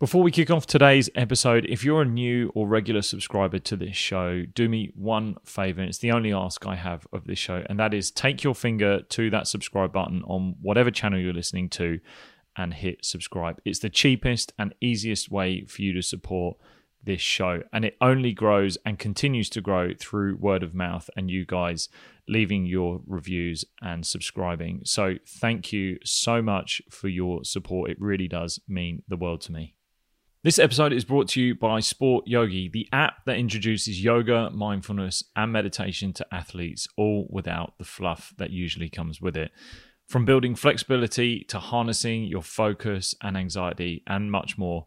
Before we kick off today's episode, if you're a new or regular subscriber to this show, do me one favor. It's the only ask I have of this show, and that is take your finger to that subscribe button on whatever channel you're listening to and hit subscribe. It's the cheapest and easiest way for you to support this show, and it only grows and continues to grow through word of mouth and you guys leaving your reviews and subscribing. So, thank you so much for your support. It really does mean the world to me. This episode is brought to you by Sport Yogi, the app that introduces yoga, mindfulness, and meditation to athletes, all without the fluff that usually comes with it. From building flexibility to harnessing your focus and anxiety, and much more.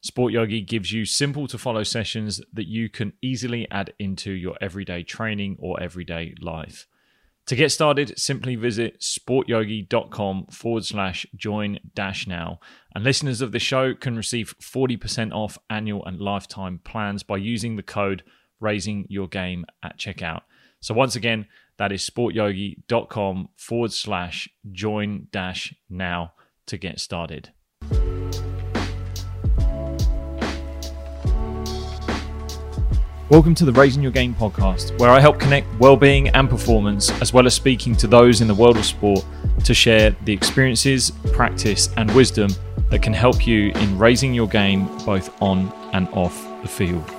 Sport Yogi gives you simple to follow sessions that you can easily add into your everyday training or everyday life. To get started, simply visit sportyogi.com forward slash join dash now. And listeners of the show can receive 40% off annual and lifetime plans by using the code raising your game at checkout. So once again, that is sportyogi.com forward slash join dash now to get started. Welcome to the Raising Your Game podcast, where I help connect well-being and performance, as well as speaking to those in the world of sport to share the experiences, practice, and wisdom that can help you in raising your game both on and off the field.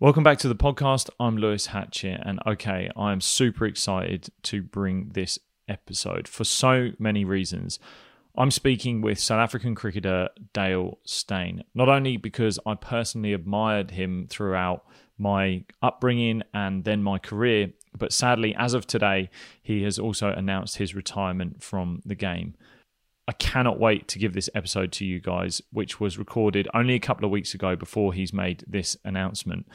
Welcome back to the podcast. I'm Lewis Hatchett, and okay, I am super excited to bring this episode for so many reasons. I'm speaking with South African cricketer Dale Steyn, not only because I personally admired him throughout my upbringing and then my career, but sadly, as of today, he has also announced his retirement from the game. I cannot wait to give this episode to you guys, which was recorded only a couple of weeks ago before he's made this announcement.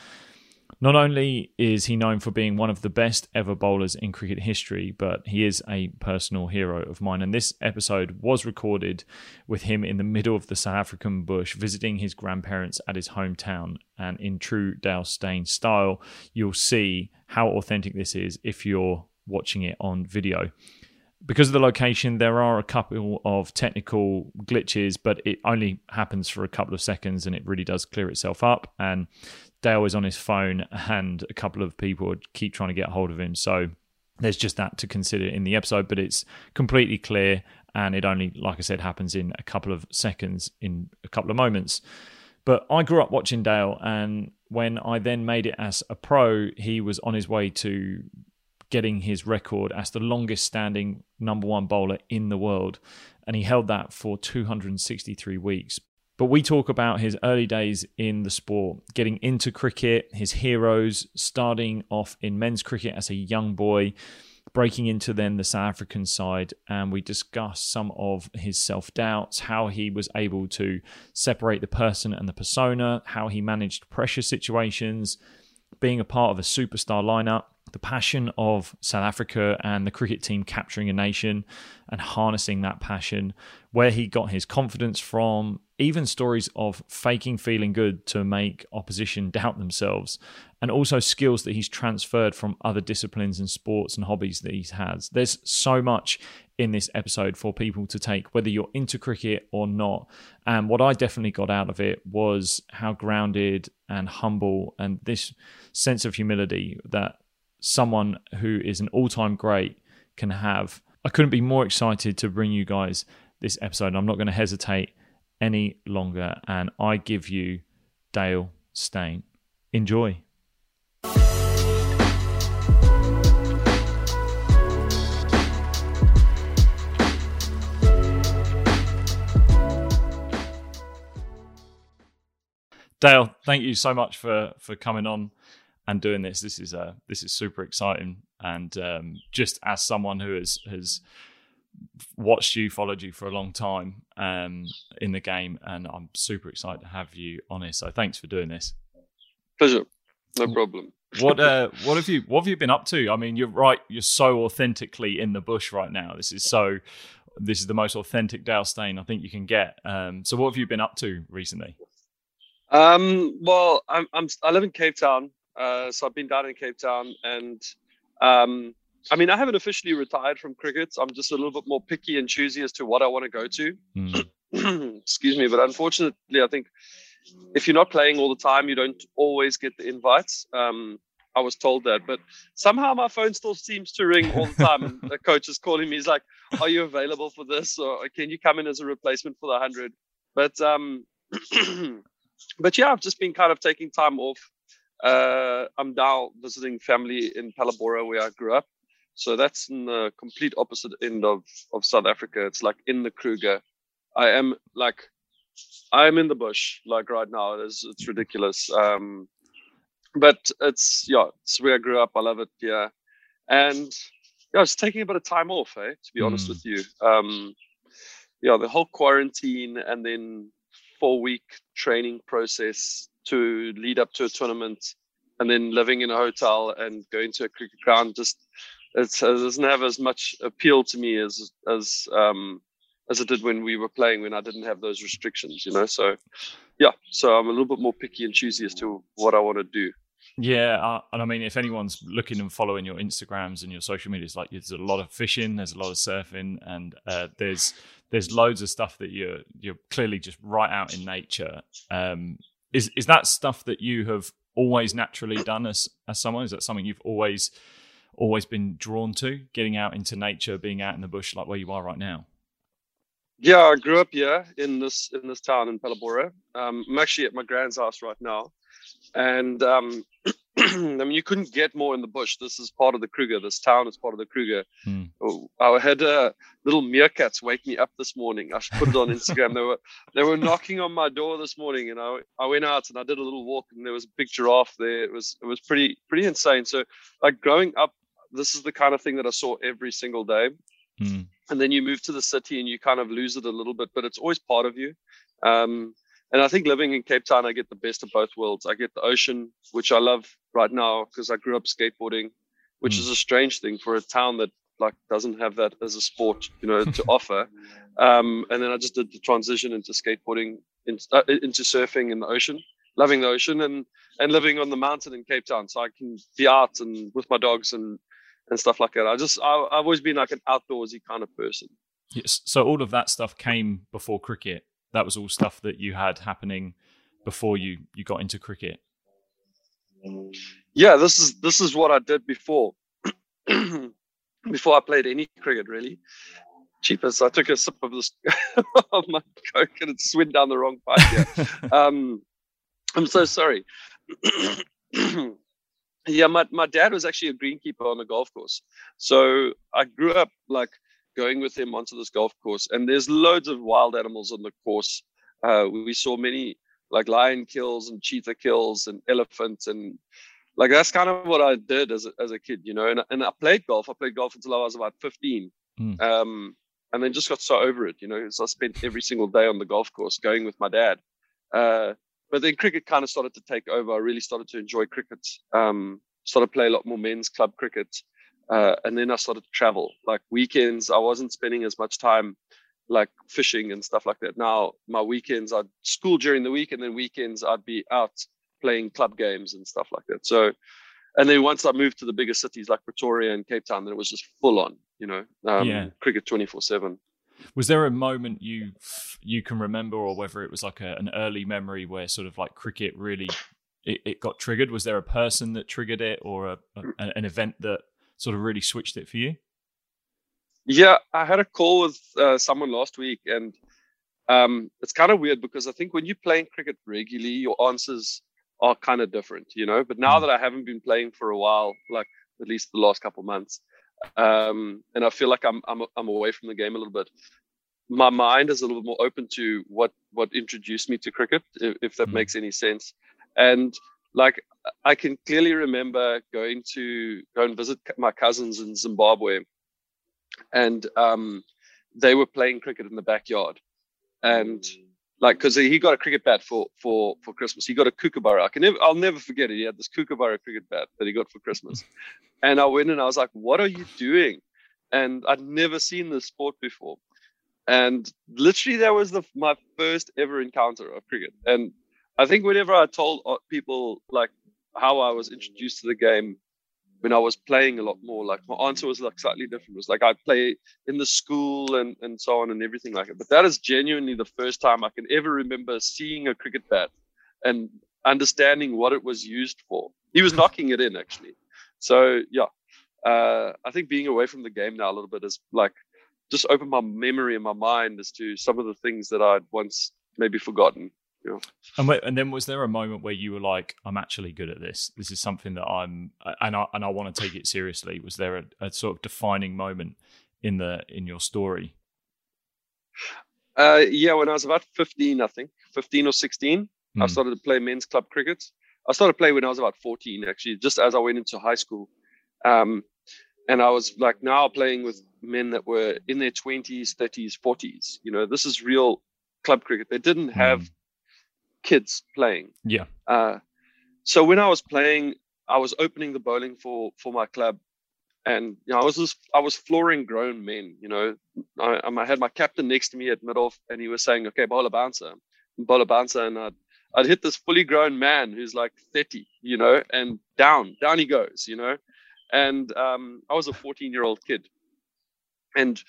Not only is he known for being one of the best ever bowlers in cricket history, but he is a personal hero of mine. And this episode was recorded with him in the middle of the South African bush, visiting his grandparents at his hometown. And in true Dale Steyn style, you'll see how authentic this is if you're watching it on video because of the location, there are a couple of technical glitches, but it only happens for a couple of seconds and it really does clear itself up. And Dale is on his phone, and a couple of people keep trying to get hold of him. So there's just that to consider in the episode, but it's completely clear. And it only, like I said, happens in a couple of seconds, in a couple of moments. But I grew up watching Dale, and when I then made it as a pro, he was on his way to getting his record as the longest standing number one bowler in the world. And he held that for 263 weeks. But we talk about his early days in the sport, getting into cricket, his heroes, starting off in men's cricket as a young boy, breaking into then the South African side, and we discuss some of his self doubts, how he was able to separate the person and the persona, how he managed pressure situations, being a part of a superstar lineup, the passion of South Africa and the cricket team capturing a nation and harnessing that passion, where he got his confidence from, even stories of faking feeling good to make opposition doubt themselves, and also skills that he's transferred from other disciplines and sports and hobbies that he has. There's so much in this episode for people to take, whether you're into cricket or not. And what I definitely got out of it was how grounded and humble and this sense of humility that someone who is an all time great can have. I couldn't be more excited to bring you guys this episode. I'm not going to hesitate any longer, and I give you Dale Steyn. Enjoy. Dale, thank you so much for for coming on and doing this. This is uh, this is super exciting, and um, just as someone who has has watched you, followed you for a long time um, in the game, and I'm super excited to have you on here. So thanks for doing this. Pleasure, no problem. what uh, what have you what have you been up to? I mean, you're right. You're so authentically in the bush right now. This is so. This is the most authentic Dale Steyn I think you can get. Um, so, what have you been up to recently? Um, well, I'm, I'm I live in Cape Town, uh, so I've been down in Cape Town, and um, I mean I haven't officially retired from cricket. I'm just a little bit more picky and choosy as to what I want to go to. Mm. Excuse me, but unfortunately, I think if you're not playing all the time, you don't always get the invites. Um, I was told that, but somehow my phone still seems to ring all the time. and the coach is calling me. He's like, "Are you available for this? Or can you come in as a replacement for the hundred? But um, but yeah, I've just been kind of taking time off. Uh, I'm now visiting family in Phalaborwa where I grew up. So that's in the complete opposite end of, of South Africa. It's like in the Kruger. I am like, I'm in the bush like right now. It is, it's ridiculous. Um, but it's, yeah, it's where I grew up. I love it. Yeah. And yeah, I was taking a bit of time off, eh, to be honest Mm. with you. Um, yeah, the whole quarantine and then four week training process to lead up to a tournament and then living in a hotel and going to a cricket ground just it doesn't have as much appeal to me as as um as it did when we were playing when I didn't have those restrictions, you know. So yeah, so I'm a little bit more picky and choosy as to what I want to do. Yeah, uh, and I mean, if anyone's looking and following your Instagrams and your social media, it's like there's a lot of fishing, there's a lot of surfing, and uh, there's there's loads of stuff that you're you're clearly just right out in nature. Um, is is that stuff that you have always naturally done as as someone? Is that something you've always always been drawn to, getting out into nature, being out in the bush like where you are right now? Yeah, I grew up here in this in this town in Phalaborwa. Um, I'm actually at my grand's house right now, and um, I mean you couldn't get more in the bush. This is part of the Kruger. This town is part of the Kruger. Hmm. Oh, I had uh, little meerkats wake me up this morning. I should put it on Instagram. they were they were knocking on my door this morning, and I I went out and I did a little walk, and there was a big giraffe there. It was it was pretty pretty insane. So like growing up, this is the kind of thing that I saw every single day Hmm. and then you move to the city and you kind of lose it a little bit, but it's always part of you. Um, and I think living in Cape Town, I get the best of both worlds. I get the ocean, which I love right now because I grew up skateboarding, which Mm. is a strange thing for a town that like doesn't have that as a sport, you know, to offer. Um, and then I just did the transition into skateboarding, in, uh, into surfing in the ocean, loving the ocean, and and living on the mountain in Cape Town, so I can be out and with my dogs and and stuff like that. I just I, I've always been like an outdoorsy kind of person. Yes. So all of that stuff came before cricket. That was all stuff that you had happening before you you got into cricket. Yeah, this is this is what I did before before I played any cricket really. Cheapest, I took a sip of this of my coke and it went down the wrong pipe. Yeah. um, I'm so sorry. yeah, my, my dad was actually a greenkeeper on the golf course. So I grew up like going with him onto this golf course, and there's loads of wild animals on the course. Uh, we saw many like lion kills and cheetah kills and elephants and like that's kind of what I did as a, as a kid, you know. And, and I played golf. I played golf until I was about 15. Mm. Um, and then just got so over it, you know. So I spent every single day on the golf course going with my dad. Uh, but then cricket kind of started to take over. I really started to enjoy cricket. Um, started to play a lot more men's club cricket. Uh, and then I started to travel. Like weekends, I wasn't spending as much time like fishing and stuff like that. Now my weekends, I'd school during the week, and then weekends I'd be out playing club games and stuff like that. So, and then once I moved to the bigger cities like Pretoria and Cape Town, then it was just full on, you know, um, Yeah. cricket twenty four seven. Was there a moment you you can remember, or whether it was like a, an early memory where sort of like cricket really it, it got triggered? Was there a person that triggered it, or a, a, an event that sort of really switched it for you? Yeah, I had a call with uh, someone last week, and um, it's kind of weird because I think when you're playing cricket regularly, your answers are kind of different, you know. But now Mm. that I haven't been playing for a while, like at least the last couple months, um, and I feel like I'm I'm I'm away from the game a little bit. My mind is a little bit more open to what what introduced me to cricket, if, if that Mm. makes any sense. And like I can clearly remember going to go and visit my cousins in Zimbabwe, and um, they were playing cricket in the backyard, and like because he got a cricket bat for for for Christmas. He got a kookaburra. I can never, I'll never forget it. He had this kookaburra cricket bat that he got for Christmas, and I went and I was like, "What are you doing?" And I'd never seen this sport before, and literally that was the my first ever encounter of cricket, and I think whenever I told uh, people like how I was introduced to the game when I was playing a lot more, like my answer was like slightly different. It was like I play in the school and, and so on and everything like it. But that is genuinely the first time I can ever remember seeing a cricket bat and understanding what it was used for. He was knocking it in actually. So yeah, uh, I think being away from the game now a little bit is like just opened my memory and my mind as to some of the things that I'd once maybe forgotten. Yeah. And wait, and then was there a moment where you were like, "I'm actually good at this. This is something that I'm, and I and I want to take it seriously." Was there a, a sort of defining moment in the in your story? Uh, yeah, when I was about 15, I think 15 or 16, mm. I hmm. started to play men's club cricket. I started to play when I was about 14, actually, just as I went into high school. Um, and I was like now playing with men that were in their 20s, 30s, 40s. You know, this is real club cricket. They didn't have mm kids playing. Yeah. Uh, so when I was playing, I was opening the bowling for for my club, and you know I was just I was flooring grown men. You know, I, I had my captain next to me at mid off, and he was saying, "Okay, bowl a bouncer, bowl a bouncer," and I'd I'd hit this fully grown man who's like 30, you know, and down down he goes, you know, and um, I was a 14 year old kid, and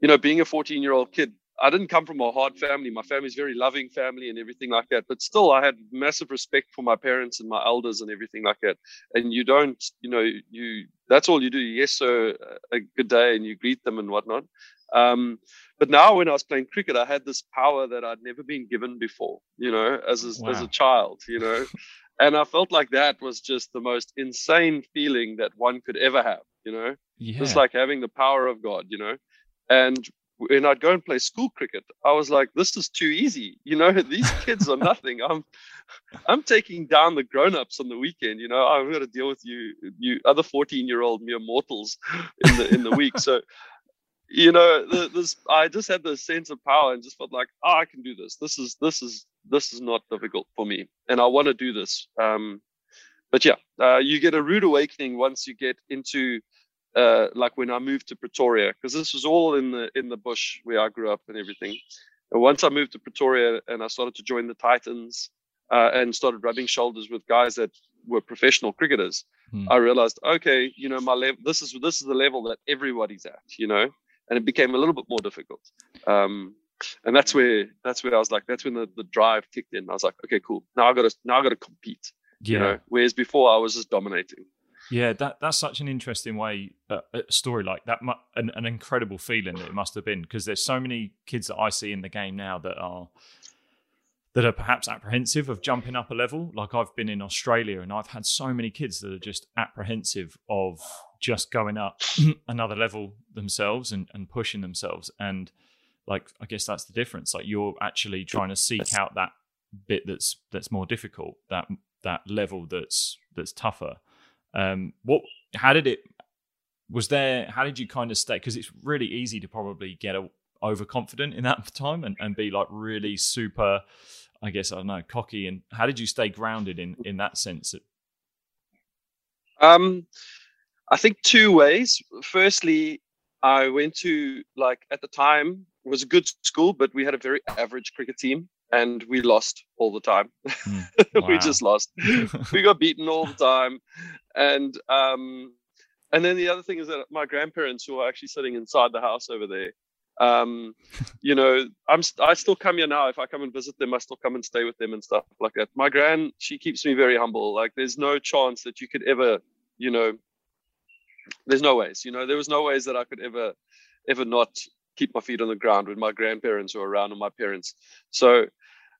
you know, being a 14 year old kid, I didn't come from a hard family. My family's very loving family and everything like that. But still, I had massive respect for my parents and my elders and everything like that. And you don't, you know, you that's all you do. Yes, sir, a good day, and you greet them and whatnot. Um, but now, when I was playing cricket, I had this power that I'd never been given before. You know, as a, wow. as a child. You know, and I felt like that was just the most insane feeling that one could ever have. You know, yeah. it's like having the power of God. You know, and when I'd go and play school cricket, I was like, this is too easy. You know, these kids are nothing. I'm I'm taking down the grown-ups on the weekend. You know, I've got to deal with you, you other 14-year-old mere mortals in the in the week. So, you know, the, this I just had this sense of power and just felt like, oh, I can do this. This is this is this is not difficult for me, and I want to do this. Um, but yeah, uh, you get a rude awakening once you get into uh, like when I moved to Pretoria, because this was all in the in the bush where I grew up and everything. And once I moved to Pretoria and I started to join the Titans uh, and started rubbing shoulders with guys that were professional cricketers, hmm. I realized, okay, you know, my level. This is this is the level that everybody's at, you know, and it became a little bit more difficult. Um, and that's where that's where I was like, that's when the, the drive kicked in. I was like, okay, cool. Now I got to now I got to compete. Yeah. You know, whereas before I was just dominating. Yeah, that that's such an interesting way, uh, a story like that, an, an incredible feeling that it must have been because there's so many kids that I see in the game now that are that are perhaps apprehensive of jumping up a level. Like I've been in Australia and I've had so many kids that are just apprehensive of just going up another level themselves and, and pushing themselves. And like I guess that's the difference. Like you're actually trying to seek out that bit that's that's more difficult, that that level that's that's tougher um, what? How did it? Was there? How did you kind of stay? Because it's really easy to probably get a, overconfident in that time and, and be like really super. I guess I don't know, cocky. And how did you stay grounded in in that sense? Um, I think two ways. Firstly, I went to like at the time was a good school, but we had a very average cricket team and we lost all the time. Mm, wow. we just lost. we got beaten all the time, and um, and then the other thing is that my grandparents, who are actually sitting inside the house over there, um, you know, I'm I still come here now. If I come and visit them, I still come and stay with them and stuff like that. My grand, she keeps me very humble. Like, there's no chance that you could ever, you know, there's no ways. You know, there was no ways that I could ever, ever not keep my feet on the ground when my grandparents were around or my parents. So,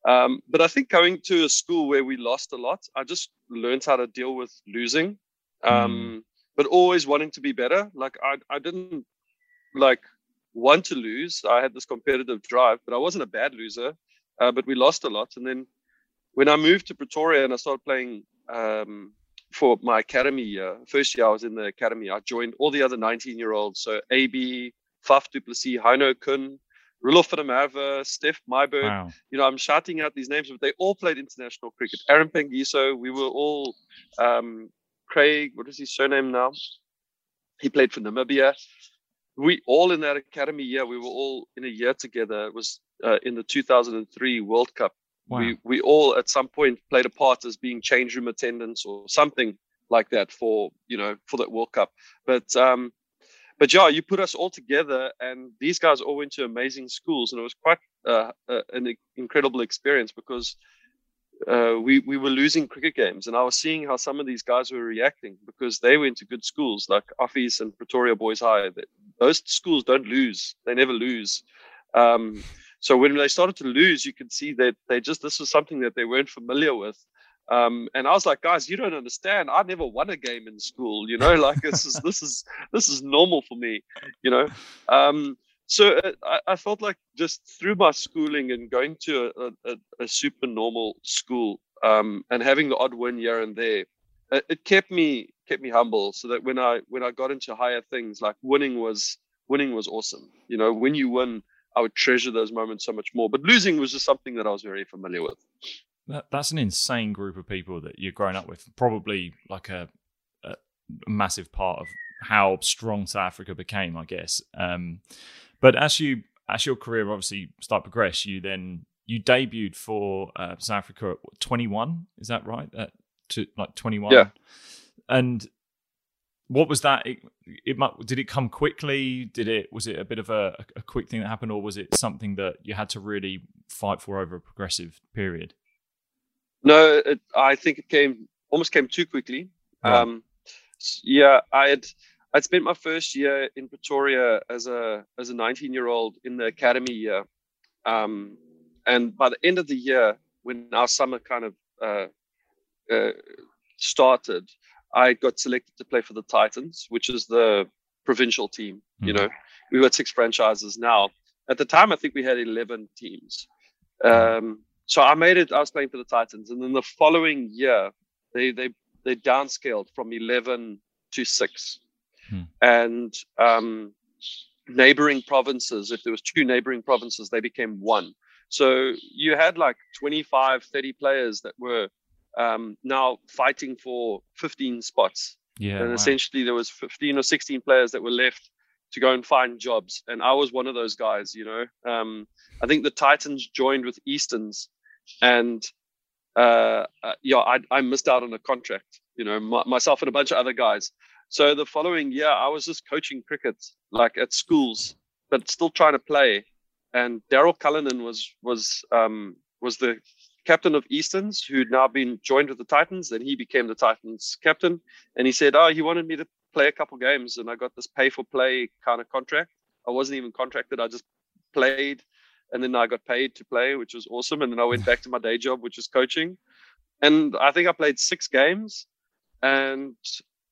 um, but I think going to a school where we lost a lot, I just learned how to deal with losing, um, mm. but always wanting to be better. Like I, I didn't like want to lose. I had this competitive drive, but I wasn't a bad loser. Uh, but we lost a lot, and then when I moved to Pretoria and I started playing um, for my academy year, first year I was in the academy, I joined all the other 19 year olds. So AB, Faf du Plessis, Heino Kuhn, Roelof van der Merwe, Steph Myburgh. Wow. You know, I'm shouting out these names, but they all played international cricket. Aaron Phangiso, we were all um, Craig, what is his surname now? He played for Namibia. We all in that academy year, we were all in a year together. It was uh, in the 2003 World Cup wow. we we all at some point played a part as being change room attendants or something like that for you know for that World Cup. But um, but yeah, you put us all together, and these guys all went to amazing schools, and it was quite uh, uh, an incredible experience because uh, we we were losing cricket games, and I was seeing how some of these guys were reacting because they went to good schools like Affies and Pretoria Boys High. Those schools don't lose; they never lose. Um, so when they started to lose, you could see that they just this was something that they weren't familiar with. Um, and I was like, guys, you don't understand. I never won a game in school, you know, like this is this is this is normal for me, you know. Um, so uh, I, I, felt like just through my schooling and going to a, a, a super normal school um, and having the odd win here and there, it, it kept me kept me humble. So that when I when I got into higher things, like winning was winning was awesome. You know, when you win, I would treasure those moments so much more. But losing was just something that I was very familiar with. That, that's an insane group of people that you're growing up with. Probably like a, a massive part of how strong South Africa became, I guess. Um, but as you as your career obviously start progress, you then you debuted for uh, South Africa at 21. Is that right? At to like 21. Yeah. And what was that? It, it did it come quickly? Did it was it a bit of a, a quick thing that happened, or was it something that you had to really fight for over a progressive period? No, it, I think it came almost came too quickly. Um, yeah, I had I'd spent my first year in Pretoria as a as a 19 year old in the academy year, um, and by the end of the year, when our summer kind of uh, uh, started, I got selected to play for the Titans, which is the provincial team. Mm-hmm. You know, we got six franchises now. At the time, I think we had 11 teams. Um, so I made it. I was playing for the Titans, and then the following year, they they they downscaled from eleven to six, hmm. and um, neighboring provinces. If there was two neighboring provinces, they became one. So you had like 25, 30 players that were um, now fighting for 15 spots. Yeah, and wow. essentially there was 15 or 16 players that were left to go and find jobs, and I was one of those guys. You know, um, I think the Titans joined with Easterns and uh, uh, yeah, I, I, missed out on a contract. You know, my, myself and a bunch of other guys. So the following year, I was just coaching cricket, like at schools, but still trying to play. And Daryl Cullinan was was um, was the captain of Easterns, who'd now been joined with the Titans. Then he became the Titans captain, and he said, "Oh, he wanted me to play a couple games, and I got this pay for play kind of contract. I wasn't even contracted; I just played." And then I got paid to play, which was awesome. And then I went back to my day job, which is coaching. And I think I played six games. And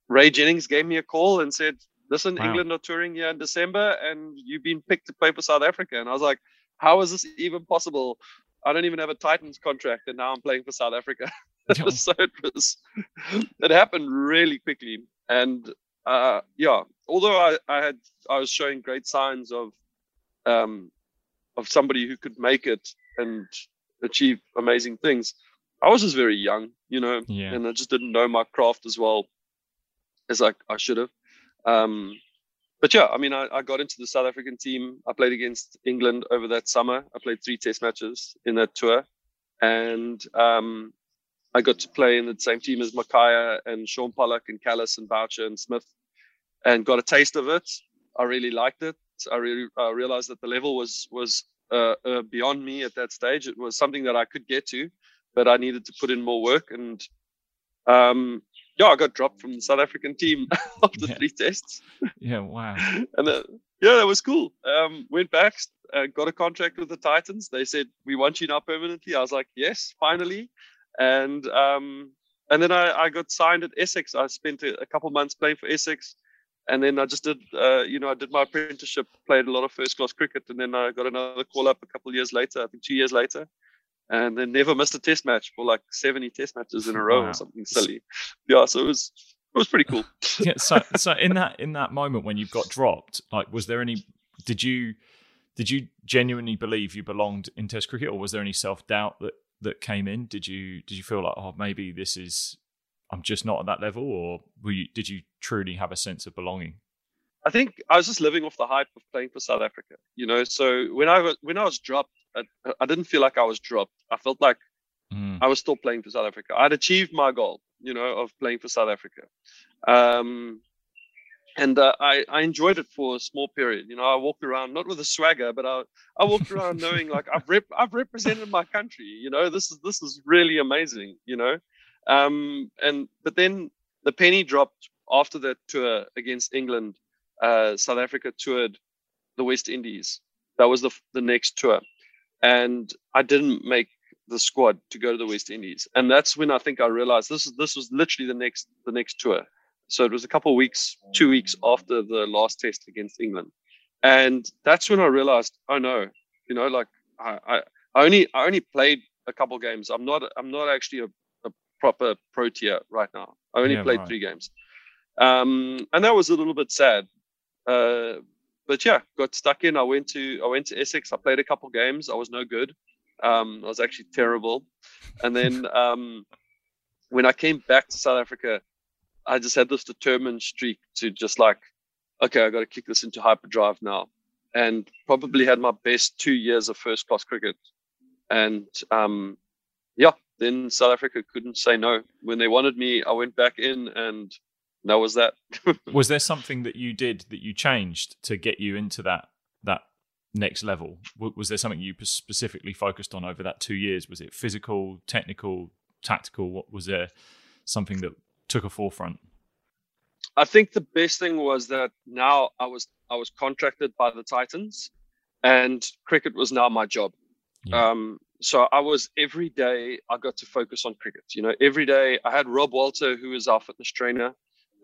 Ray Jennings gave me a call and said, "Listen, wow. England are touring here in December, and you've been picked to play for South Africa." And I was like, "How is this even possible? I don't even have a Titans contract, and now I'm playing for South Africa." so it was, it happened really quickly. And uh, yeah, although I, I had, I was showing great signs of um, of somebody who could make it and achieve amazing things. I was just very young, you know, yeah. and I just didn't know my craft as well as I, I should have. Um, but yeah, I mean, I, I, got into the South African team. I played against England over that summer. I played three test matches in that tour. And um, I got to play in the same team as Makhaya and Shaun Pollock and Kallis and Boucher and Smith and got a taste of it. I really liked it. I really uh, realized that the level was was uh, uh, beyond me at that stage. It was something that I could get to, but I needed to put in more work. And um, yeah, I got dropped from the South African team after yeah. three tests. Yeah, wow. and uh, yeah, that was cool. Um, went back, uh, got a contract with the Titans. They said we want you now permanently. I was like, yes, finally. And um, and then I, I got signed at Essex. I spent a, a couple months playing for Essex and then I just did, uh, you know, I did my apprenticeship, played a lot of first class cricket, and then I got another call up a couple of years later, I think two years later, and then never missed a test match for like 70 test matches in a row wow. or something silly. Yeah, so it was it was pretty cool. yeah, so so in that in that moment when you got dropped, like, was there any? Did you did you genuinely believe you belonged in Test cricket, or was there any self doubt that that came in? Did you did you feel like, oh, maybe this is I'm just not at that level, or you, did you truly have a sense of belonging? I think I was just living off the hype of playing for South Africa. You know, so when I was when I was dropped, I, I didn't feel like I was dropped. I felt like Mm. I was still playing for South Africa. I'd achieved my goal, you know, of playing for South Africa. Um, and uh, I, I enjoyed it for a small period. You know, I walked around not with a swagger, but I, I walked around knowing like I've rep, I've represented my country. You know, this is this is really amazing. You know, um, and but then the penny dropped after that tour against England. Uh, South Africa toured the West Indies. That was the the next tour, and I didn't make the squad to go to the West Indies, and that's when I think I realized this is this was literally the next the next tour. So it was a couple weeks, two weeks after the last test against England, and that's when I realized, oh no, you know, like I I, I only I only played a couple games. I'm not I'm not actually a, proper Protea right now. I only Yeah, played right. three games, um, and that was a little bit sad. Uh, but yeah, got stuck in. I went to I went to Essex. I played a couple games. I was no good. Um, I was actually terrible. And then um, when I came back to South Africa, I just had this determined streak to just like, okay, I got to kick this into hyperdrive now, and probably had my best two years of first class cricket. And um, yeah, then South Africa couldn't say no when they wanted me. I went back in, and that was that. Was there something that you did that you changed to get you into that that next level? Was there something you specifically focused on over that two years? Was it physical, technical, tactical? What was there something that took a forefront? I think the best thing was that now I was I was contracted by the Titans, and cricket was now my job. Yeah. Um, so I was every day I got to focus on cricket. You know, every day I had Rob Walter, who is our fitness trainer.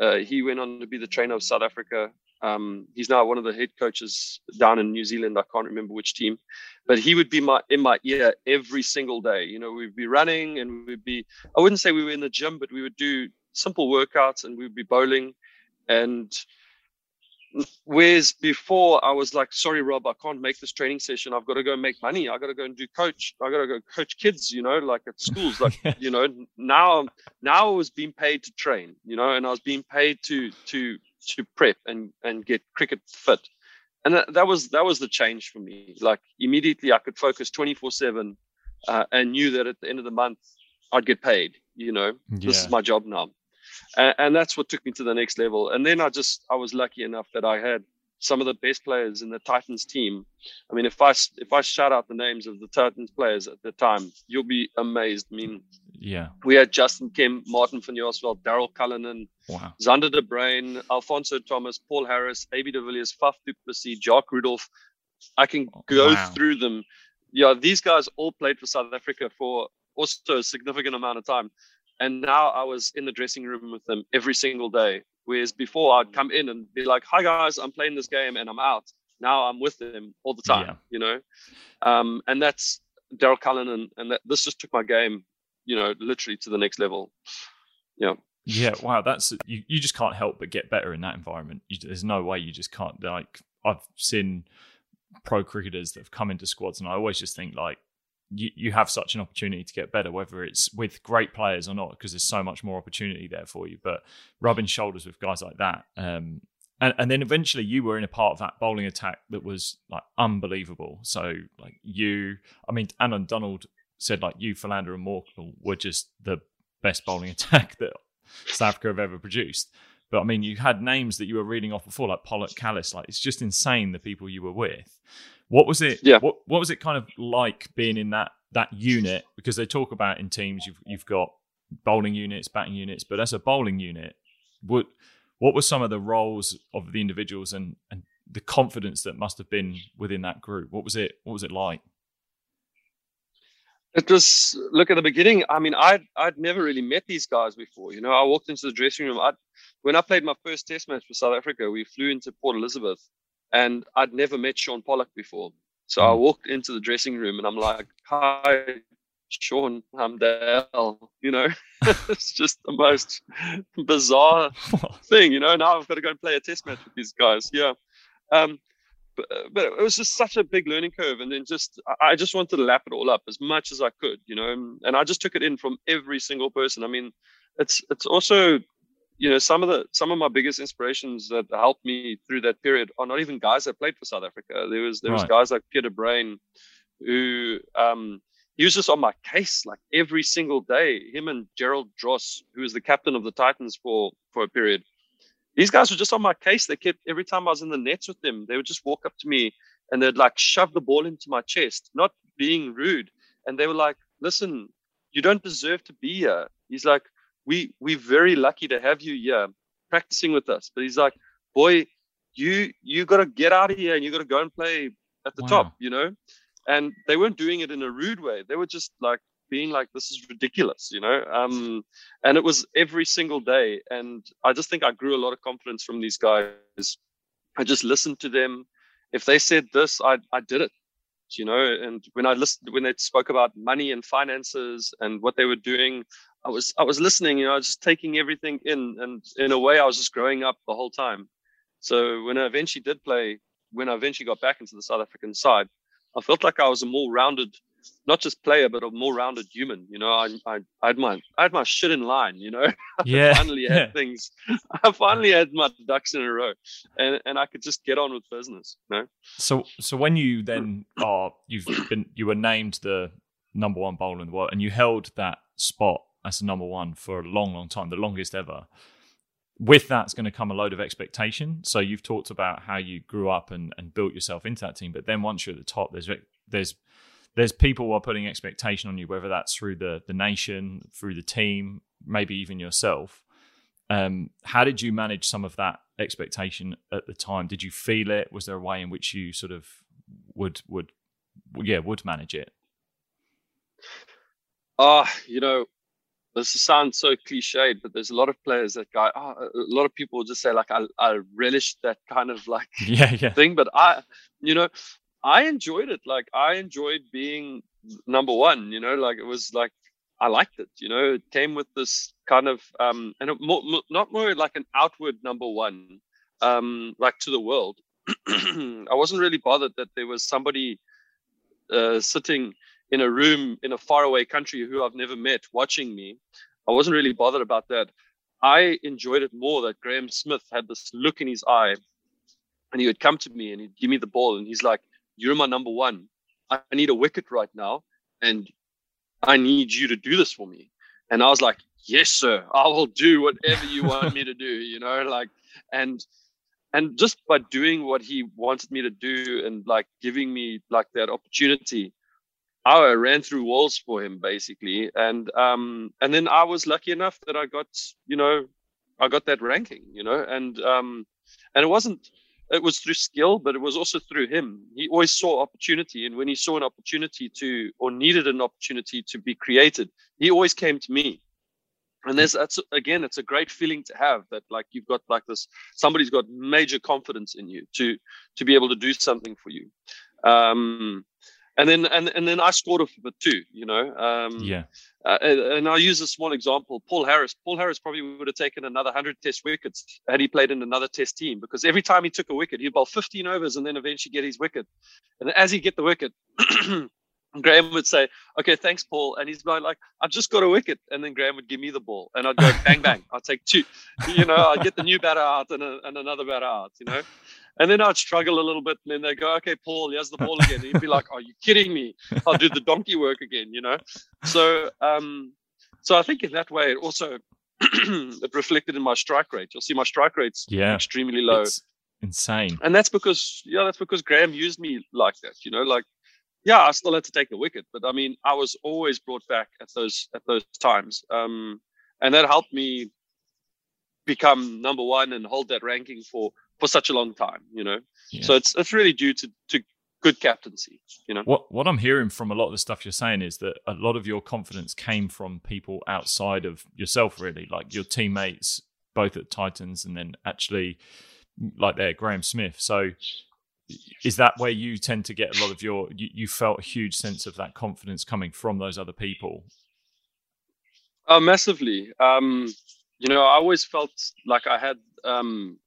Uh, he went on to be the trainer of South Africa. Um, he's now one of the head coaches down in New Zealand. I can't remember which team, but he would be my in my ear every single day. You know, we'd be running and we'd be. I wouldn't say we were in the gym, but we would do simple workouts and we'd be bowling. And whereas before I was like, sorry, Rob, I can't make this training session. I've got to go make money. I got to go and do coach. I got to go coach kids. You know, like at schools. Like you know, now now I was being paid to train. You know, and I was being paid to to to prep and and get cricket fit. And that, that was that was the change for me. Like immediately, I could focus twenty four seven, uh, and knew that at the end of the month, I'd get paid. You know, this is my job now and, and that's what took me to the next level and then i just i was lucky enough that i had some of the best players in the titans team i mean if I if i shout out the names of the titans players at the time you'll be amazed i mean Yeah. we had justin kemp martin van Jaarsveld, daryl cullinan Wow. Zander de Bruyn, Alfonso Thomas, Paul Harris, AB de Villiers, Faf du Plessis, Jacques Rudolph. I can oh, go Wow. through them. Yeah, these guys all played for South Africa for also a significant amount of time. And now I was in the dressing room with them every single day. Whereas before I'd come in and be like, hi guys, I'm playing this game and I'm out. Now I'm with them all the time, Yeah. you know? Um, and that's Daryl Cullen. And, and that, this just took my game, you know, literally to the next level. Yeah. Yeah, wow, that's you, you just can't help but get better in that environment. You, there's no way you just can't like I've seen pro cricketers that have come into squads and I always just think like you, you have such an opportunity to get better, whether it's with great players or not, because there's so much more opportunity there for you. But rubbing shoulders with guys like that, um, and and then eventually you were in a part of that bowling attack that was like unbelievable. So like you, I mean, Allan Donald said like you, Philander and Morkel were just the best bowling attack that South Africa have ever produced. But I mean, you had names that you were reading off before, like Pollock, Kallis. Like it's just insane the people you were with. What was it? Yeah. What What was it kind of like being in that that unit? Because they talk about in teams, you've you've got bowling units, batting units, but as a bowling unit, what what were some of the roles of the individuals and and the confidence that must have been within that group? What was it? What was it like? It was look at the beginning. I mean, I'd I'd never really met these guys before. You know, I walked into the dressing room. I when I played my first Test match for South Africa, we flew into Port Elizabeth, and I'd never met Shaun Pollock before. So I Mm. walked into the dressing room, and I'm like, "Hi, Shaun, I'm Dale." You know, it's just the most bizarre thing, you know. Now I've got to go and play a test match with these guys. Yeah. Um, but, but it was just such a big learning curve. And then just, I- just wanted to lap it all up as much as I could, you know, and I just took it in from every single person. I mean, it's, it's also, you know, some of the, some of my biggest inspirations that helped me through that period are not even guys that played for South Africa. There was, there was guys like Peter Brain who, um, he was just on my case like every single day. Him and Gerald Dros, who was the captain of the Titans for for a period, these guys were just on my case. They kept every time I was in the nets with them, they would just walk up to me and they'd like shove the ball into my chest, not being rude. And they were like, "Listen, you don't deserve to be here." He's like, "We we're very lucky to have you here, practicing with us." But he's like, "Boy, you you got to get out of here and you got to go and play at the wow. top," you know. And they weren't doing it in a rude way. They were just like being like, "This is ridiculous," you know. Um, and it was every single day. And I just think I grew a lot of confidence from these guys. I just listened to them if they said this, I I did it. You know, and when I listened, when they spoke about money and finances and what they were doing, I was I was listening. You know, I was just taking everything in, and in a way, I was just growing up the whole time. So when I eventually did play, when I eventually got back into the South African side, I felt like I was a more rounded not just player, but a more rounded human. You know, I, I, I had my, I had my shit in line. You know, yeah, I finally had yeah. things. I finally had my ducks in a row, and and I could just get on with business. You know. So, so when you then are, you've been, you were named the number one bowler in the world, and you held that spot as the number one for a long, long time, the longest ever. With that's going to come a load of expectation. So you've talked about how you grew up and, and built yourself into that team, but then once you're at the top, there's there's there's people who are putting expectation on you, whether that's through the the nation, through the team, maybe even yourself. Um, how did you manage some of that expectation at the time? Did you feel it? Was there a way in which you sort of would would yeah would manage it? Ah, uh, you know, this sounds so cliched, but there's a lot of players that go. Oh, a lot of people just say like, I, I relish that kind of like yeah, yeah. thing, but I, you know, I enjoyed it. Like I enjoyed being number one. You know, like it was like I liked it. You know, it came with this kind of um, and it more, not more like an outward number one, um, like to the world. I wasn't really bothered that there was somebody uh, sitting in a room in a faraway country who I've never met watching me. I wasn't really bothered about that. I enjoyed it more that Graeme Smith had this look in his eye and he would come to me and he'd give me the ball and he's like, you're my number one. I need a wicket right now, and I need you to do this for me. And I was like, yes, sir, I will do whatever you want me to do, you know, like, and, and just by doing what he wanted me to do and like giving me like that opportunity, I ran through walls for him basically. And, um, and then I was lucky enough that I got, you know, I got that ranking, you know, and, um, and it wasn't, it was through skill, but it was also through him. He always saw opportunity, and when he saw an opportunity to or needed an opportunity to be created, he always came to me. And there's that's again, it's a great feeling to have that like you've got like this somebody's got major confidence in you to to be able to do something for you. Um, and then and and then I scored off of it too. You know. Um, yeah. Uh, and, and I'll use a small example. Paul Harris. Paul Harris probably would have taken another hundred Test wickets had he played in another Test team because every time he took a wicket, he'd bowl 15 overs and then eventually get his wicket. And as he get the wicket. Graeme would say, "Okay, thanks, Paul," and he's going like, "I've just got a wicket," and then Graeme would give me the ball, and I'd go bang bang. I'd take two, you know, I'd get the new batter out and, a, and another batter out, you know, and then I'd struggle a little bit, and then they go, "Okay, Paul, here's the ball again." And he'd be like, "Are you kidding me? I'll do the donkey work again," you know. So, um, so I think in that way, it also it reflected in my strike rate. You'll see my strike rate's yeah, extremely low. insane. And that's because yeah, that's because Graeme used me like that. You know, like yeah, I still had to take the wicket, but I mean, I was always brought back at those at those times, um, and that helped me become number one and hold that ranking for for such a long time, you know. Yeah. So it's it's really due to to good captaincy, you know. What what I'm hearing from a lot of the stuff you're saying is that a lot of your confidence came from people outside of yourself, really, like your teammates, both at Titans and then actually like there, Graeme Smith. So is that where you tend to get a lot of your you, you felt a huge sense of that confidence coming from those other people? Oh, massively. Um, you know, I always felt like I had um,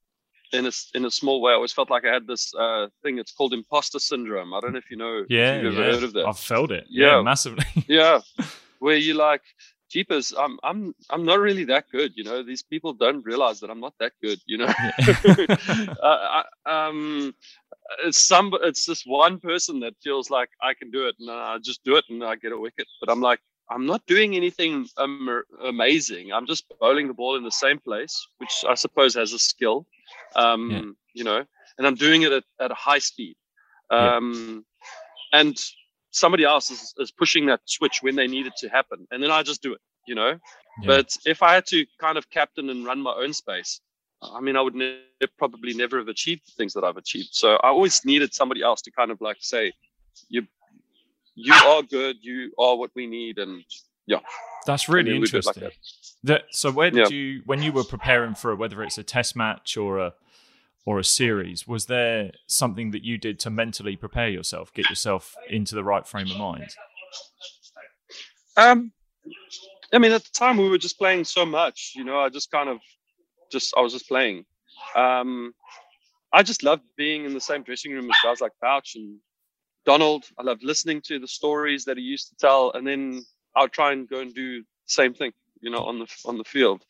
in a in a small way. I always felt like I had this uh, thing. It's called imposter syndrome. I don't know if you know. Yeah, if you've yeah. heard of that. I've felt it. Yeah, yeah massively. yeah, where you like, jeepers, I'm I'm I'm not really that good. You know, these people don't realize that I'm not that good. You know, uh, I, um, it's some it's this one person that feels like I can do it and I just do it and I get a wicket. But I'm like, I'm not doing anything um, amazing. I'm just bowling the ball in the same place, which I suppose has a skill, um, yeah. you know, and I'm doing it at, at a high speed. Um, yeah. And somebody else is, is pushing that switch when they need it to happen. And then I just do it, you know. Yeah. But if I had to kind of captain and run my own space, I mean, I would ne- probably never have achieved the things that I've achieved. So I always needed somebody else to kind of like say, you you are good, you are what we need, and yeah. That's really interesting. Like that. so where did yeah. you when you were preparing for it, whether it's a test match or a or a series, was there something that you did to mentally prepare yourself, get yourself into the right frame of mind? Um, I mean, at the time we were just playing so much, you know. I just kind of, just I was just playing. Um, I just loved being in the same dressing room as guys like Bouch and Donald. I loved listening to the stories that he used to tell, and then I'll try and go and do the same thing, you know, on the on the field.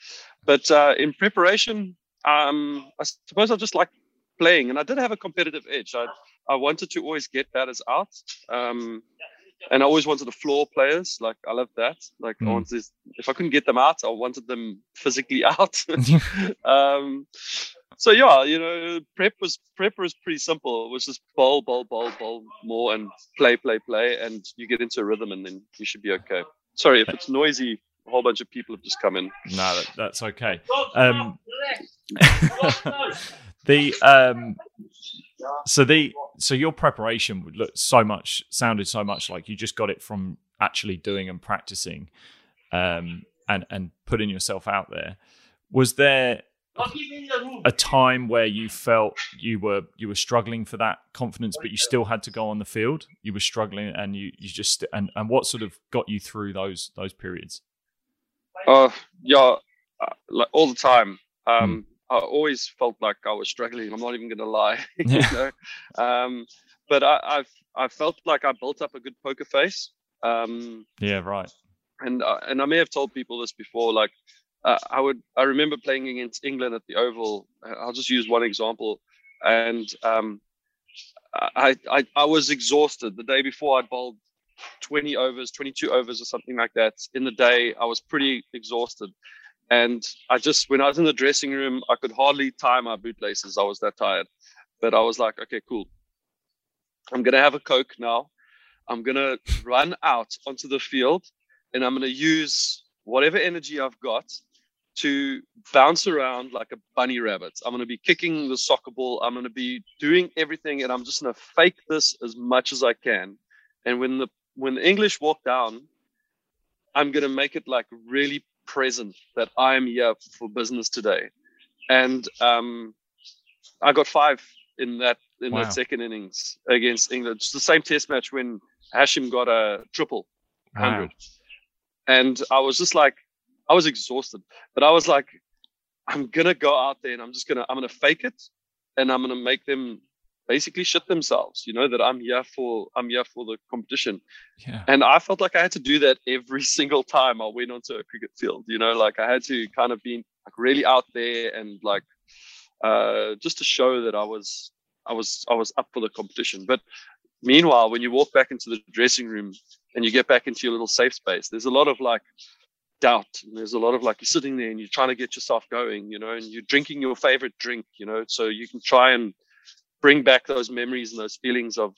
But uh, in preparation, um, I suppose I just like playing, and I did have a competitive edge. I I wanted to always get batters out, um, and I always wanted the floor players. Like I love that. Like mm. I hmm. wanted, if I couldn't get them out, I wanted them physically out. um, so yeah, you know, prep was prep was pretty simple. It was just bowl, bowl, bowl, bowl more, and play, play, play, and you get into a rhythm, and then you should be okay. Sorry if it's noisy. A whole bunch of people have just come in. No, that, that's okay. Um, the um, so the so your preparation would look so much sounded so much like you just got it from actually doing and practicing, um, and and putting yourself out there. Was there a time where you felt you were you were struggling for that confidence, but you still had to go on the field? You were struggling, and you you just and and what sort of got you through those those periods? Uh, yeah, uh, like all the time. Um, hmm. I always felt like I was struggling. I'm not even going to lie, you know. Um, but I, I've I felt like I built up a good poker face. Um, yeah, right. And uh, and I may have told people this before. Like uh, I would I remember playing against England at the Oval. I'll just use one example, and um, I, I I was exhausted the day before. I'd bowled 20 overs, 22 overs, or something like that. In the day, I was pretty exhausted, and I just when I was in the dressing room, I could hardly tie my bootlaces. I was that tired, but I was like, okay, cool. I'm gonna have a coke now. I'm gonna run out onto the field, and I'm gonna use whatever energy I've got to bounce around like a bunny rabbit. I'm going to be kicking the soccer ball. I'm going to be doing everything, and I'm just going to fake this as much as I can. And when the when the English walk down, I'm going to make it like really present that I'm here for business today. And um, I got five in that in wow. that second innings against England. It's the same Test match when Hashim got a triple hundred, wow. and I was just like I was exhausted, but I was like, I'm gonna go out there and I'm just gonna I'm gonna fake it, and I'm gonna make them basically shit themselves. You know that I'm here for I'm here for the competition, yeah. and I felt like I had to do that every single time I went onto a cricket field. You know, like I had to kind of be like really out there and like uh, just to show that I was I was I was up for the competition. But meanwhile, when you walk back into the dressing room and you get back into your little safe space, there's a lot of like doubt. And there's a lot of like you're sitting there and you're trying to get yourself going you know and you're drinking your favorite drink you know so you can try and bring back those memories and those feelings of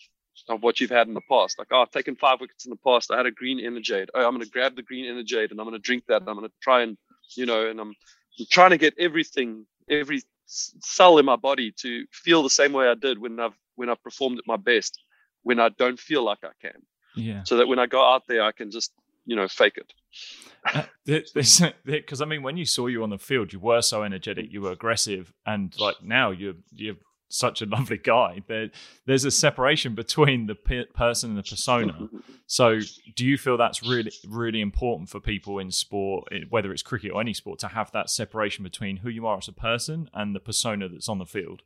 of what you've had in the past. Like oh i've taken five wickets in the past. I had a green Energade. Oh i'm going to grab the green Energade and i'm going to drink that i'm going to try and you know and I'm, I'm trying to get everything every cell in my body to feel the same way i did when i've when i've performed at my best when i don't feel like i can. Yeah. So that when i go out there i can just you know fake it because uh, I mean, when you saw you on the field, you were so energetic, you were aggressive, and like now you're you're such a lovely guy. There, there's a separation between the person and the persona. So, do you feel that's really really important for people in sport, whether it's cricket or any sport, to have that separation between who you are as a person and the persona that's on the field?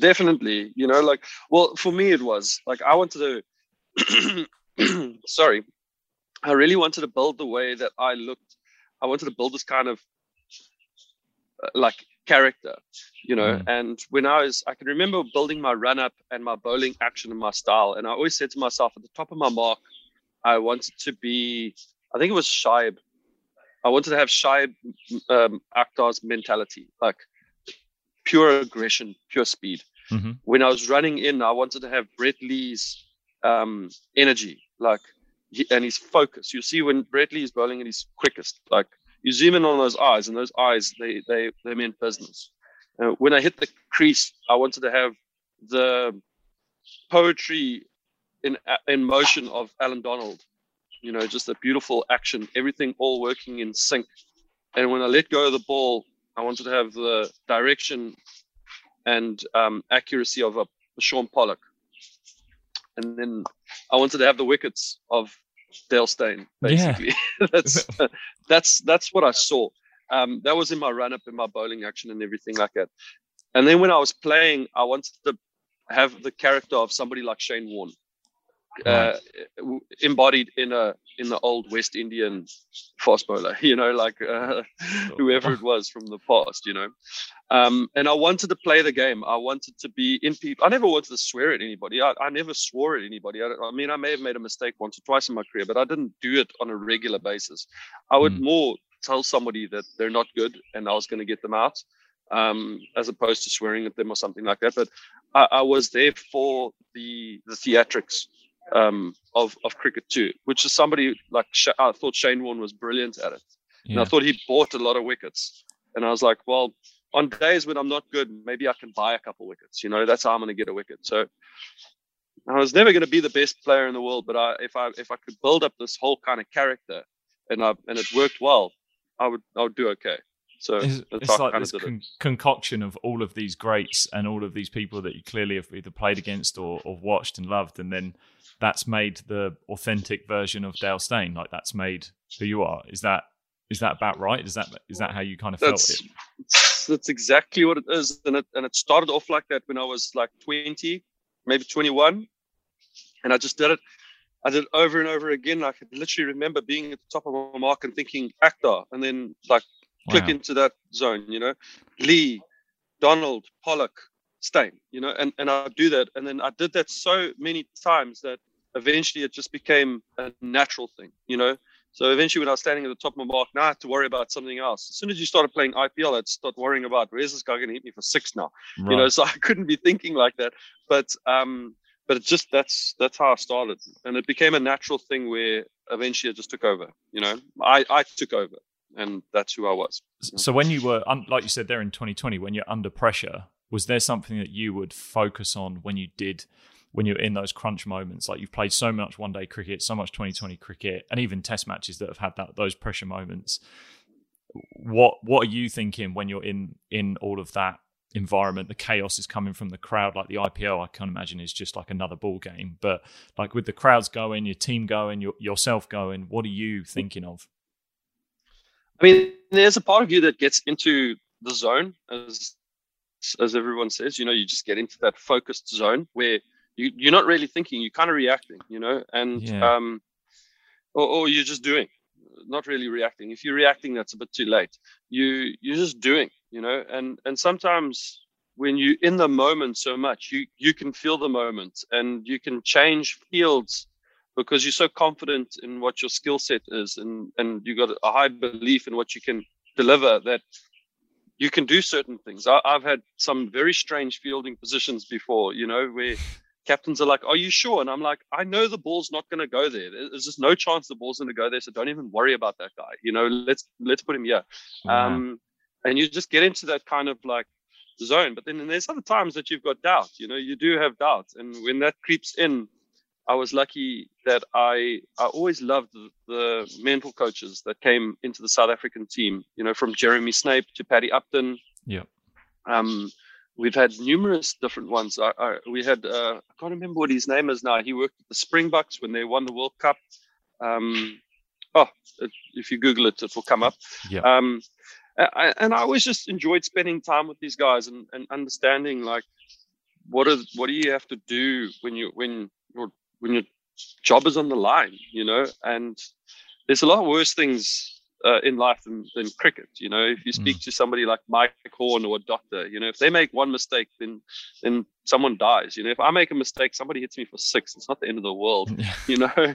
Definitely, you know, like well, for me it was like I wanted to. sorry, I really wanted to build the way that I looked. I wanted to build this kind of uh, like character, you know. Mm. And when I was, I can remember building my run up and my bowling action and my style. And I always said to myself at the top of my mark, I wanted to be, I think it was Shoaib. I wanted to have Shoaib um, Akhtar's mentality, like pure aggression, pure speed. Mm-hmm. When I was running in, I wanted to have Brett Lee's um, energy, like, and his focus. You see, when Brett Lee is bowling at his quickest, like you zoom in on those eyes, and those eyes they they they meant business. Uh, when I hit the crease, I wanted to have the poetry in in motion of Allan Donald. You know, just a beautiful action, everything all working in sync. And when I let go of the ball, I wanted to have the direction and um, accuracy of a, a Shaun Pollock. And then I wanted to have the wickets of Dale Steyn, basically. Yeah. that's that's that's what I saw. Um, that was in my run up in my bowling action and everything like that. And then when I was playing, I wanted to have the character of somebody like Shane Warne, uh, embodied in a in the old West Indian fast bowler, you know, like uh, whoever it was from the past, you know. Um, and I wanted to play the game. I wanted to be in people. I never wanted to swear at anybody. I, I never swore at anybody. I, I, mean, I may have made a mistake once or twice in my career, but I didn't do it on a regular basis. I would mm. more tell somebody that they're not good and I was going to get them out, um, as opposed to swearing at them or something like that. But I, I was there for the the theatrics um, of of cricket too, which is somebody like I thought Shane Warne was brilliant at it, yeah. and I thought he bought a lot of wickets. And I was like, well, on days when I'm not good, maybe I can buy a couple wickets. You know, that's how I'm going to get a wicket. So I was never going to be the best player in the world, but I, if I if I could build up this whole kind of character, and I, and it worked well, I would I would do okay. So it's, it's like this con- concoction of all of these greats and all of these people that you clearly have either played against or, or watched and loved, and then that's made the authentic version of Dale Steyn. Like that's made who you are. Is that is that about right? Is that is that how you kind of that's, felt it? That's exactly what it is, and it and it started off like that when I was like twenty, maybe twenty one, and I just did it. I did it over and over again. I could literally remember being at the top of my mark and thinking Akhtar, and then like click wow. into that zone. You know, Lee, Donald, Pollock, Steyn. You know, and and I do that, and then I did that so many times that eventually it just became a natural thing, you know. So eventually, when I was standing at the top of my mark, now I had to worry about something else. As soon as you started playing IPL, I'd start worrying about where's this guy going to hit me for six now, right. you know. So I couldn't be thinking like that. But um, but it's just that's that's how I started, and it became a natural thing where eventually it just took over. You know, I I took over, and that's who I was. So when you were, like you said there in 2020, when you're under pressure, was there something that you would focus on when you did? when you're in those crunch moments. Like you've played so much one day cricket, so much 2020 cricket, and even test matches that have had that those pressure moments. What what are you thinking when you're in in all of that environment? The chaos is coming from the crowd. Like the IPL, I can imagine is just like another ball game. But like with the crowds going, your team going, your, yourself going, what are you thinking of? I mean, there's a part of you that gets into the zone as as everyone says, you know, you just get into that focused zone where you, you're not really thinking you're kind of reacting you know and yeah. um or, or you're just doing not really reacting if you're reacting that's a bit too late you you're just doing you know and and sometimes when you're in the moment so much you you can feel the moment and you can change fields because you're so confident in what your skill set is and and you got a high belief in what you can deliver that you can do certain things I, have had some very strange fielding positions before you know where captains are like, "Are you sure?" And I'm like, "I know the ball's not going to go there. There's just no chance the ball's going to go there. So don't even worry about that guy. You know, let's let's put him here." Um, and you just get into that kind of like zone. But then there's other times that you've got doubt. You know, you do have doubt, and when that creeps in, I was lucky that I I always loved the, the mental coaches that came into the South African team. You know, from Jeremy Snape to Paddy Upton. Yeah. Um, we've had numerous different ones. I, I, we had uh, I can't remember what his name is now. He worked at the Springboks when they won the World Cup. Um, oh, if you Google it, it will come up. Yeah. Um, I, and I always just enjoyed spending time with these guys and, and understanding like what are what do you have to do when you when your when your job is on the line, you know. And there's a lot worse things uh, in life than, than cricket. You know, if you speak mm. to somebody like Mike Horn or a doctor, you know, if they make one mistake, then then someone dies. You know, if I make a mistake, somebody hits me for six. It's not the end of the world. you know,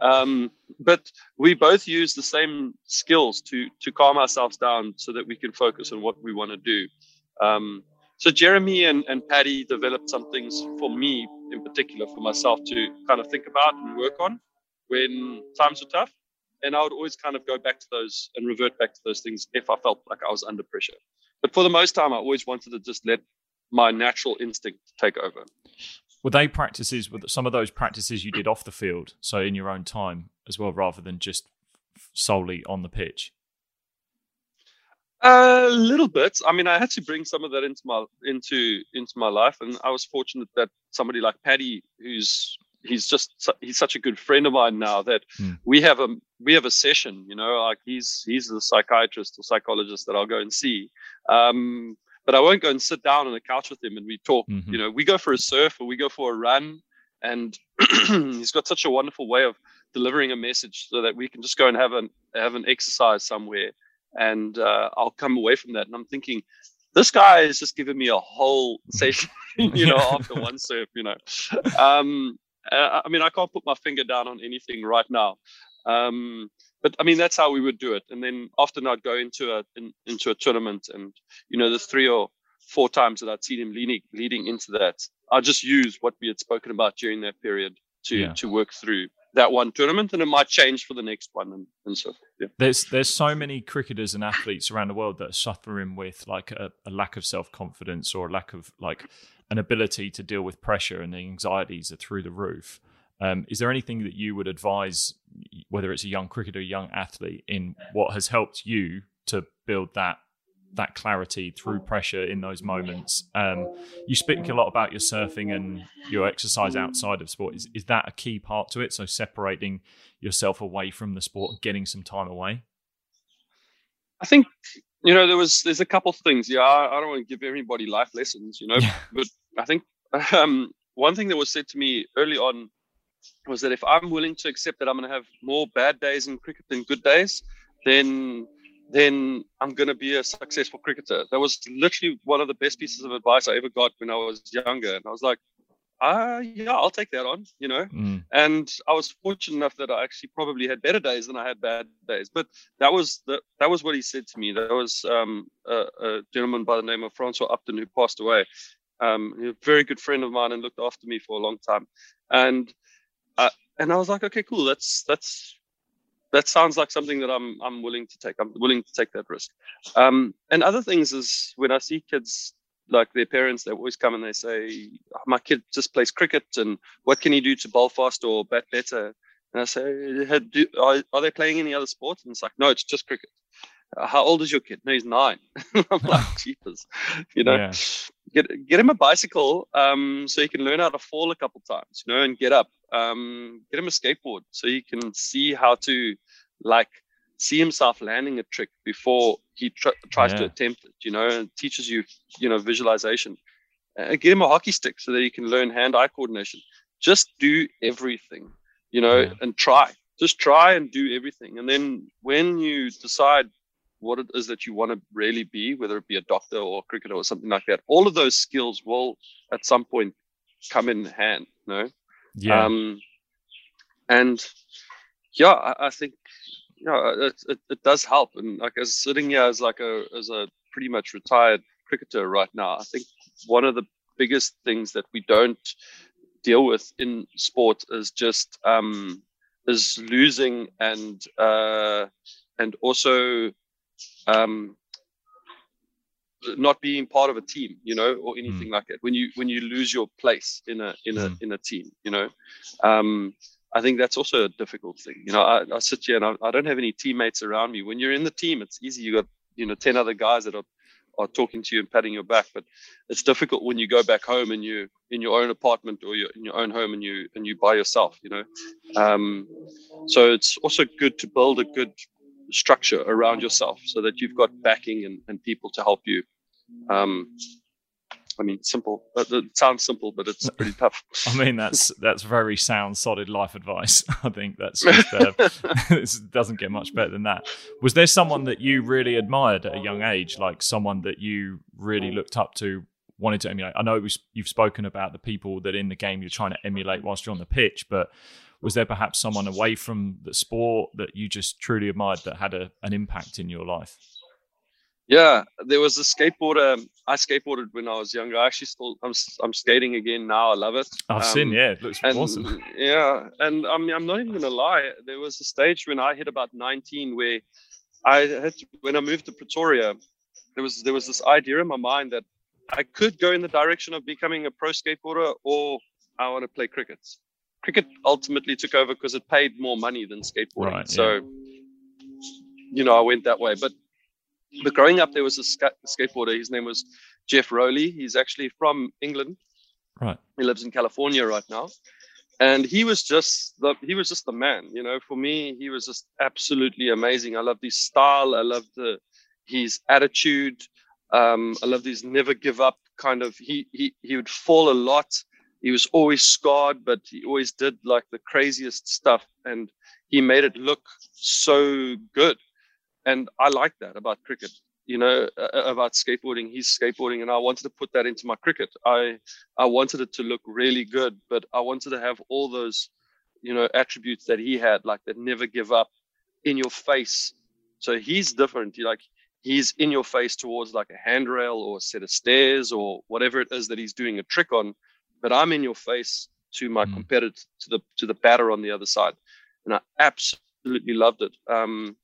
um, but we both use the same skills to to calm ourselves down so that we can focus on what we want to do. Um, so Jeremy and, and Paddy developed some things for me in particular for myself to kind of think about and work on when times were tough. And I would always kind of go back to those and revert back to those things if I felt like I was under pressure. But for the most time, I always wanted to just let my natural instinct take over. Were they practices, were some of those practices you did off the field, so in your own time as well, rather than just solely on the pitch? A little bit. I mean, I had to bring some of that into my into into my life, and I was fortunate that somebody like Paddy, who's he's just he's such a good friend of mine now that mm. we have a we have a session you know like he's he's the psychiatrist or psychologist that i'll go and see um, but i won't go and sit down on a couch with him and we talk mm-hmm. you know we go for a surf or we go for a run and he's got such a wonderful way of delivering a message so that we can just go and have an have an exercise somewhere and uh, i'll come away from that and i'm thinking this guy is just giving me a whole session, you know, after one surf, you know. Um, uh, I mean, I can't put my finger down on anything right now. Um, but I mean, that's how we would do it. And then often I'd go into a in, into a tournament, and you know, the three or four times that I'd seen him leading leading into that, I just use what we had spoken about during that period to yeah. to work through that one tournament, and it might change for the next one, and, and so yeah. There's there's so many cricketers and athletes around the world that are suffering with like a, a lack of self confidence or a lack of like an ability to deal with pressure and the anxieties are through the roof. Um, is there anything that you would advise, whether it's a young cricketer, young athlete, in what has helped you to build that that clarity through pressure in those moments? Um, you speak a lot about your surfing and your exercise outside of sport. Is is that a key part to it? So separating yourself away from the sport and getting some time away. I think you know, there was there's a couple of things. Yeah, I, I, don't want to give everybody life lessons, you know, but I think um, one thing that was said to me early on was that if I'm willing to accept that I'm going to have more bad days in cricket than good days, then then I'm going to be a successful cricketer. That was literally one of the best pieces of advice I ever got when I was younger. And I was like, uh, yeah, I'll take that on, you know. Mm. And I was fortunate enough that I actually probably had better days than I had bad days. But that was the that was what he said to me. That was um, a, a, gentleman by the name of Francois Upton who passed away. Um, a very good friend of mine and looked after me for a long time. And uh, and I was like, okay, cool. That's that's that sounds like something that I'm I'm willing to take. I'm willing to take that risk. Um, and other things is when I see kids like their parents, they always come and they say, oh, "My kid just plays cricket, and what can he do to bowl faster or bat better?" And I say, do, are, are, they playing any other sports?" And it's like, "No, it's just cricket." Uh, how old is your kid? No, he's nine. I'm like, "Jeepers," you know. Yeah. Get get him a bicycle, um, so he can learn how to fall a couple times, you know, and get up. Um, get him a skateboard so he can see how to like see himself landing a trick before he tr- tries yeah. to attempt it, you know, and teaches you, you know, visualization. Uh, get him a hockey stick so that he can learn hand-eye coordination. Just do everything, you know, yeah. and try. Just try and do everything. And then when you decide what it is that you want to really be, whether it be a doctor or a cricketer or something like that, all of those skills will at some point come in hand, you know? Yeah. Um, and yeah, I, I think yeah, it, it, it, does help. And like as sitting here as like a as a pretty much retired cricketer right now, I think one of the biggest things that we don't deal with in sport is just um, is losing and uh, and also um, not being part of a team, you know, or anything mm. like that. When you when you lose your place in a in a mm. in a team, you know, um, I think that's also a difficult thing. You know, I, I sit here and I, I, don't have any teammates around me. When you're in the team, it's easy. You got you know ten other guys that are are talking to you and patting your back, but it's difficult when you go back home and you in your own apartment or you're in your own home and you and you by yourself. You know, um, so it's also good to build a good structure around yourself so that you've got backing and, and people to help you. Um, I mean, simple, it sounds simple, but it's pretty tough. I mean, that's that's very sound, solid life advice. I think that's just, uh, it doesn't get much better than that. Was there someone that you really admired at a young age, like someone that you really looked up to, wanted to emulate? I know was, you've spoken about the people that in the game you're trying to emulate whilst you're on the pitch, but was there perhaps someone away from the sport that you just truly admired that had a, an impact in your life? Yeah, there was a skateboarder. I skateboarded when I was younger. I actually still I'm I'm skating again now. I love it. I've um, seen. Yeah, it looks and, awesome. Yeah, and I mean I'm not even gonna lie. There was a stage when I hit about 19 where I had to, when I moved to Pretoria, there was there was this idea in my mind that I could go in the direction of becoming a pro skateboarder or I want to play cricket. Cricket ultimately took over because it paid more money than skateboarding. Right, so, yeah. you know, I went that way. But but growing up, there was a ska- skateboarder. His name was Geoff Rowley. He's actually from England. Right. He lives in California right now, and he was just the he was just the man. You know, for me, he was just absolutely amazing. I loved his style. I loved the his attitude. Um, I loved his never give up kind of. He he he would fall a lot. He was always scarred, but he always did like the craziest stuff, and he made it look so good and I like that about cricket. You know, uh, about skateboarding. He's skateboarding, and I wanted to put that into my cricket. I I wanted it to look really good, but I wanted to have all those, you know, attributes that he had, like that never give up, in your face. So he's different. He like he's in your face towards like a handrail or a set of stairs or whatever it is that he's doing a trick on, but I'm in your face to my mm. competitor, to the to the batter on the other side, and I absolutely loved it. Um,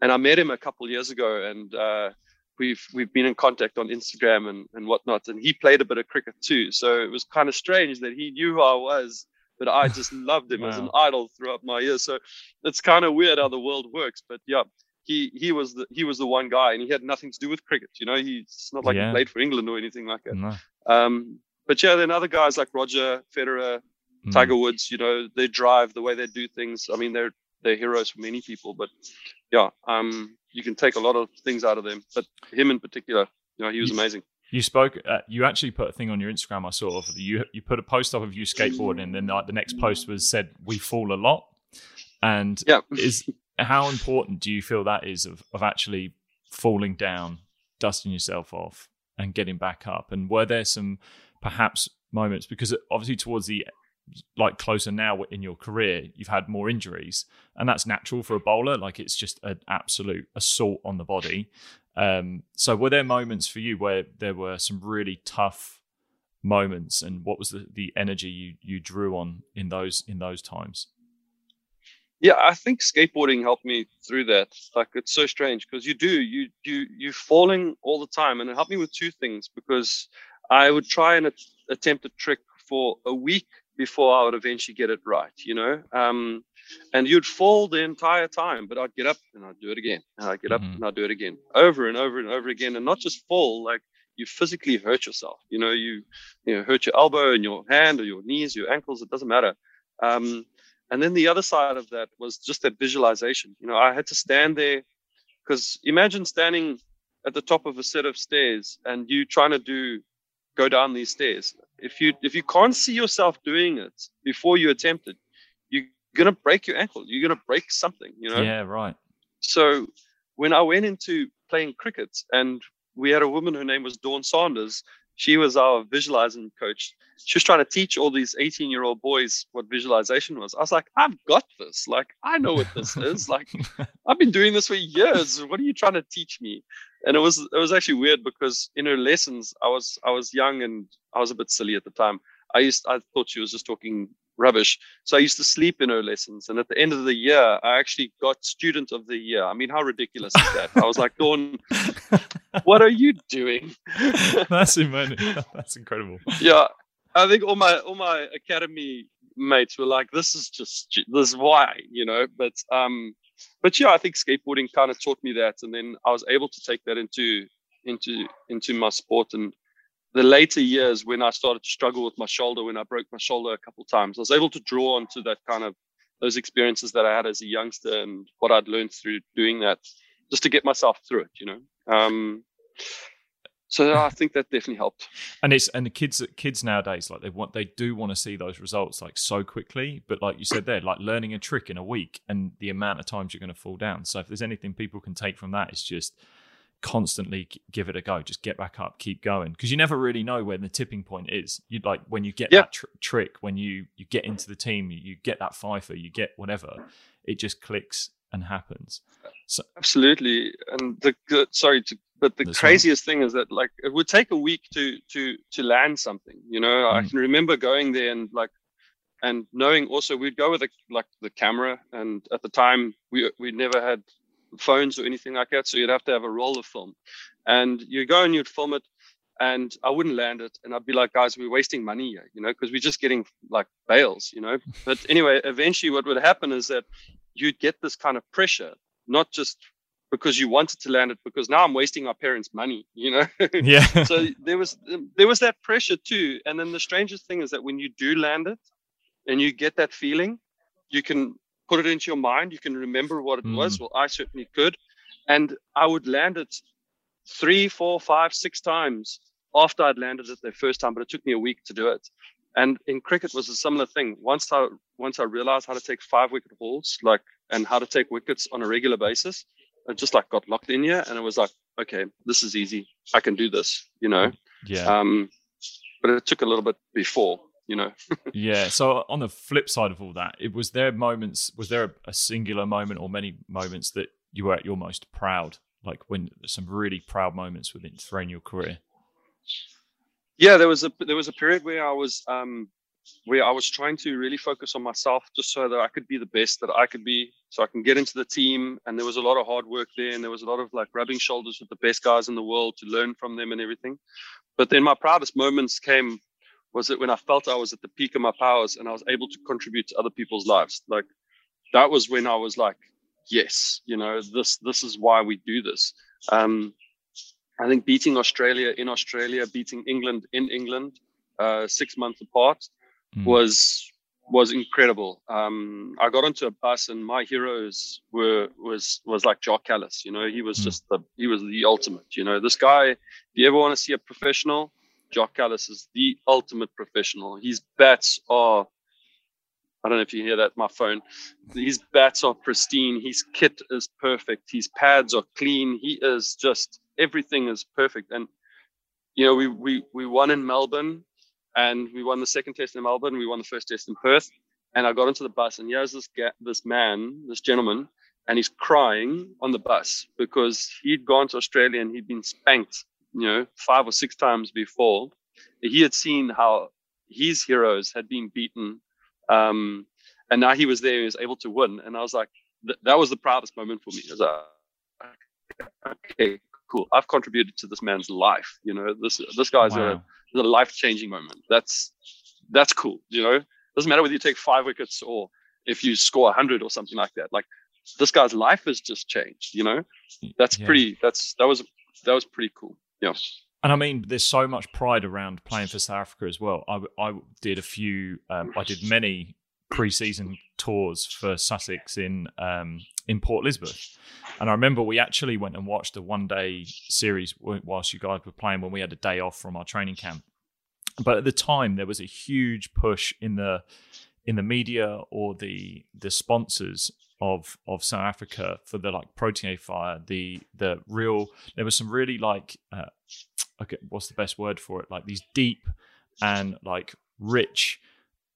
and I met him a couple years ago, and uh, we've we've been in contact on Instagram and and whatnot. And he played a bit of cricket too, so it was kind of strange that he knew who I was, but I just loved him wow. as an idol throughout my years. So it's kind of weird how the world works, but yeah. He, he was the he was the one guy and he had nothing to do with cricket you know he's not like yeah. he played for England or anything like that no. um, but yeah then other guys like Roger Federer mm. Tiger Woods you know they drive the way they do things I mean they're they're heroes for many people but yeah, um, you can take a lot of things out of them. But him in particular, you know, he was amazing. You spoke. Uh, you actually put a thing on your Instagram. I saw. Of you. You put a post up of you skateboarding, and then like the next post was said, "We fall a lot." And yeah, is how important do you feel that is of of actually falling down, dusting yourself off, and getting back up? And were there some perhaps moments because obviously towards the like closer now in your career, you've had more injuries, and that's natural for a bowler. Like it's just an absolute assault on the body. Um, so, were there moments for you where there were some really tough moments, and what was the, the energy you you drew on in those in those times? Yeah, I think skateboarding helped me through that. Like it's so strange because you do you you you're falling all the time, and it helped me with two things because I would try and attempt a trick for a week before I would eventually get it right, you know. Um, and you'd fall the entire time, but I'd get up and I'd do it again, and I'd get up mm-hmm. and I'd do it again, over and over and over again, and not just fall, like you physically hurt yourself. You know, you you know hurt your elbow and your hand or your knees, your ankles. It doesn't matter. Um, and then the other side of that was just that visualization. You know, I had to stand there because imagine standing at the top of a set of stairs and you trying to do go down these stairs. If you if you can't see yourself doing it before you attempt it, you're gonna break your ankle. You're gonna break something, you know? Yeah, right. So when I went into playing cricket and we had a woman, her name was Dawn Saunders. She was our visualizing coach. She was trying to teach all these 18 year old boys what visualization was. I was like, I've got this. Like, I know what this is. Like, I've been doing this for years. What are you trying to teach me? And it was it was actually weird because in her lessons I was I was young and I was a bit silly at the time. I used I thought she was just talking rubbish. So I used to sleep in her lessons. And at the end of the year, I actually got student of the year. I mean, how ridiculous is that? I was like, Dawn, what are you doing? That's amazing. That's incredible. Yeah. I think all my all my academy mates were like, this is just this is why, you know. But um but yeah, I think skateboarding kind of taught me that, and then I was able to take that into into into my sport. And the later years, when I started to struggle with my shoulder, when I broke my shoulder a couple times, I was able to draw onto that kind of those experiences that I had as a youngster and what I'd learned through doing that, just to get myself through it. You know. Um, so I think that definitely helped. And it's and the kids kids nowadays like they want they do want to see those results like so quickly. But like you said there, like learning a trick in a week and the amount of times you're going to fall down. So if there's anything people can take from that, it's just constantly give it a go. Just get back up, keep going, because you never really know when the tipping point is. You like when you get Yeah. that tr- trick, when you you get into the team, you, you get that fifer, you get whatever, it just clicks and happens. So, Absolutely. And the good, sorry, to, but the That's all right. craziest thing is that like it would take a week to to to land something. You know, I Mm. can remember going there and like and knowing also we'd go with a, like the camera and at the time we we never had phones or anything like that so you'd have to have a roll of film and you go and you'd film it and i wouldn't land it and i'd be like guys we're wasting money here you know because we're just getting like bails you know but anyway eventually what would happen is that you'd get this kind of pressure not just because you wanted to land it because now i'm wasting my parents money you know? Yeah. so there was there was that pressure too. And then the strangest thing is that when you do land it and you get that feeling you can put it into your mind you can remember what it was. Mm. Well i certainly could. And i would land it three four five six times after i'd landed it the first time but it took me a week to do it and in cricket was a similar thing once i once i realized how to take five wicket hauls like and how to take wickets on a regular basis i just like got locked in here and it was like okay this is easy i can do this you know yeah. um, but it took a little bit before, you know. Yeah. So on the flip side of all that, it was there moments. Was there a, a singular moment or many moments that you were at your most proud? Like when some really proud moments within throughout your career. Yeah, there was a there was a period where I was um, where I was trying to really focus on myself, just so that I could be the best that I could be, so I can get into the team. And there was a lot of hard work there, and there was a lot of like rubbing shoulders with the best guys in the world to learn from them and everything. But then my proudest moments came was it when I felt I was at the peak of my powers and I was able to contribute to other people's lives. Like that was when I was like, yes, you know, this this is why we do this. Um, I think beating Australia in Australia, beating England in England, uh, six months apart, Mm. was was incredible. Um, I got onto a bus and my heroes were was was like Jacques Kallis. You know, he was Mm. just the he was the ultimate. You know, this guy. If you ever want to see a professional, Jacques Kallis is the ultimate professional. His bats are. I don't know if you hear that. My phone. His bats are pristine. His kit is perfect. His pads are clean. He is just everything is perfect. And you know, we we we won in Melbourne, and we won the second test in Melbourne. We won the first test in Perth. And I got into the bus, and here's this ga- this man, this gentleman, and he's crying on the bus because he'd gone to Australia and he'd been spanked, you know, five or six times before. He had seen how his heroes had been beaten, um, and now he was there. He was able to win, and I was like, th- that was the proudest moment for me. I was like, okay, cool. I've contributed to this man's life. You know, this this guy's a a life changing moment. That's that's cool. You know, doesn't matter whether you take five wickets or if you score hundred or something like that. Like this guy's life has just changed. You know, that's Yeah. pretty. That's that was that was pretty cool. Yeah. And I mean, there's so much pride around playing for South Africa as well. I, I did a few, um, I did many pre-season tours for Sussex in um, in Port Elizabeth, and I remember we actually went and watched a one-day series whilst you guys were playing when we had a day off from our training camp. But at the time, there was a huge push in the in the media or the the sponsors of of South Africa for the like Protea Fire, the the real. There was some really like. Uh, okay, what's the best word for it? Like these deep and like rich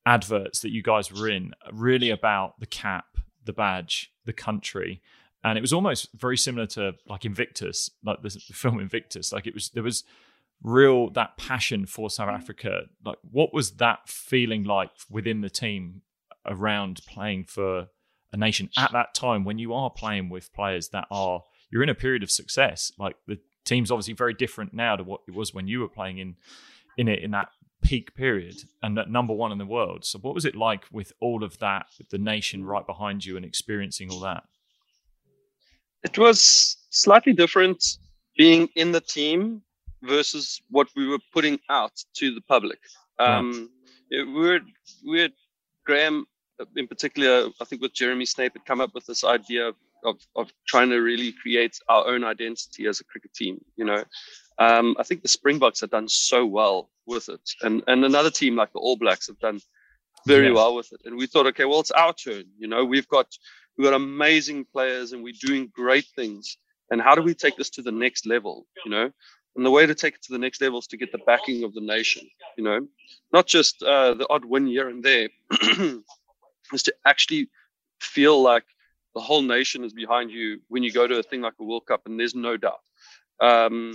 adverts that you guys were in, really about the cap, the badge, the country, and it was almost very similar to like Invictus, like the, film Invictus. Like it was there was real that passion for South mm. Africa. Like what was that feeling like within the team around playing for a nation at that time when you are playing with players that are you're in a period of success. Like the team's obviously very different now to what it was when you were playing in in it in that peak period and at number one in the world. So what was it like with all of that, with the nation right behind you and experiencing all that? It was slightly different being in the team versus what we were putting out to the public. Um, were, we had Graeme uh, in particular, I think with Jeremy Snape had come up with this idea of of, of trying to really create our own identity as a cricket team. You know, um, I think the Springboks have done so well with it, and and another team like the All Blacks have done very yes. well with it. And we thought, okay, well, it's our turn. You know, we've got we've got amazing players, and we're doing great things. And how do we take this to the next level? You know, and the way to take it to the next level is to get the backing of the nation. You know, not just uh, the odd win here and there, is to actually feel like the whole nation is behind you when you go to a thing like a World Cup, and there's no doubt. Um,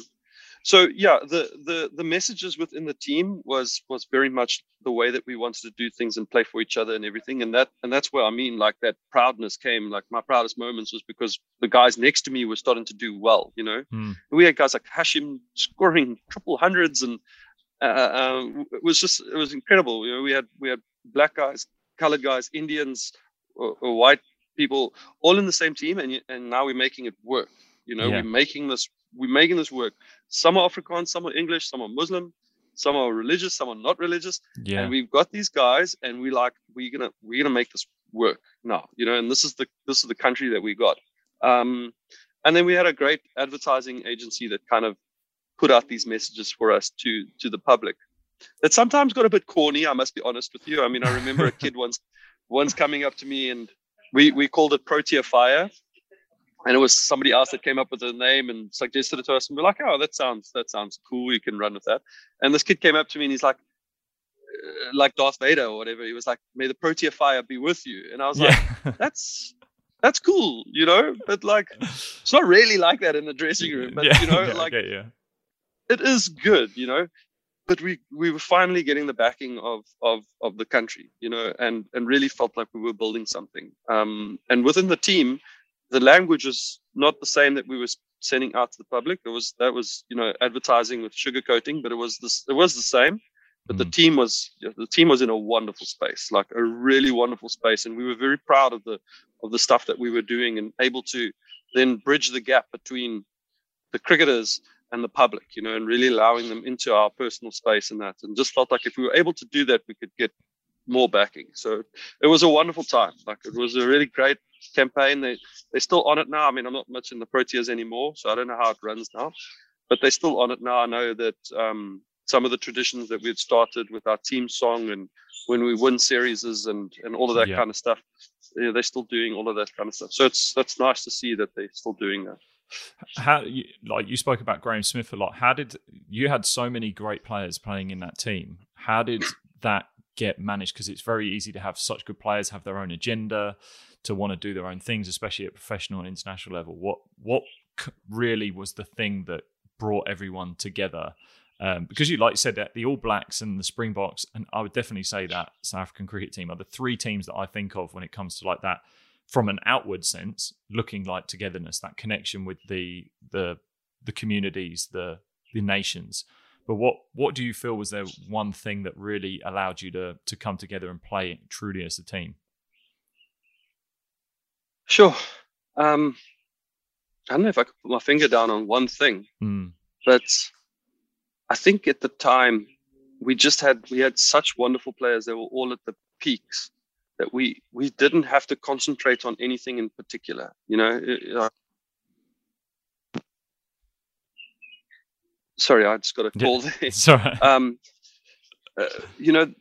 so yeah, the the the messages within the team was was very much the way that we wanted to do things and play for each other and everything, and that and that's where I mean like that proudness came. Like my proudest moments was because the guys next to me were starting to do well. You know, mm. we had guys like Hashim scoring triple hundreds, and uh, uh, it was just it was incredible. You know, we had we had black guys, colored guys, Indians, or, or white people, all in the same team, and and now we're making it work. You know, yeah. we're making this we're making this work. Some are Afrikaans, some are English, some are Muslim, some are religious, some are not religious. Yeah. And we've got these guys, and we like we're gonna we're gonna make this work now. You know, and this is the this is the country that we got. Um, and then we had a great advertising agency that kind of put out these messages for us to to the public. It sometimes got a bit corny. I must be honest with you. I mean, I remember a kid once once coming up to me and we we called it Protea Fire and it was somebody else that came up with the name and suggested it to us and we're like oh that sounds that sounds cool. You can run with that. And this kid came up to me and he's like uh, like darth vader or whatever. He was like may the protea fire be with you. And i was yeah. like that's that's cool you know but like it's not really like that in the dressing room but yeah, you know yeah, like okay, it is good you know but we we were finally getting the backing of of of the country you know and and really felt like we were building something. Um and within the team the language was not the same that we were sending out to the public. It was that was you know advertising with sugarcoating, but it was this it was the same. But mm. the team was the team was in a wonderful space, like a really wonderful space, and we were very proud of the of the stuff that we were doing and able to then bridge the gap between the cricketers and the public, you know, and really allowing them into our personal space and that. And just felt like if we were able to do that, we could get more backing. So it was a wonderful time. Like it was a really great campaign. They they're still on it now. I mean, I'm not much in the Proteas anymore, so I don't know how it runs now. But they're still on it now. I know that um, some of the traditions that we had started with our team song and when we win series and and all of that yeah. kind of stuff, yeah, they're still doing all of that kind of stuff. So it's that's nice to see that they're still doing that. How you, like you spoke about Graeme Smith a lot. How did you had so many great players playing in that team? How did that get managed? Because it's very easy to have such good players have their own agenda to want to do their own things, especially at professional and international level. What what really was the thing that brought everyone together? Um, because you like you said that the All Blacks and the Springboks, and I would definitely say that South African cricket team are the three teams that I think of when it comes to like that from an outward sense, looking like togetherness, that connection with the the the communities, the the nations. But what what do you feel was there one thing that really allowed you to to come together and play truly as a team? Sure. Um, I don't know if I could put my finger down on one thing, mm. but I think at the time we just had we had such wonderful players. They were all at the peaks that we we didn't have to concentrate on anything in particular. You know. Sorry, I just got a call yeah, there. Sorry. Um, uh, you know,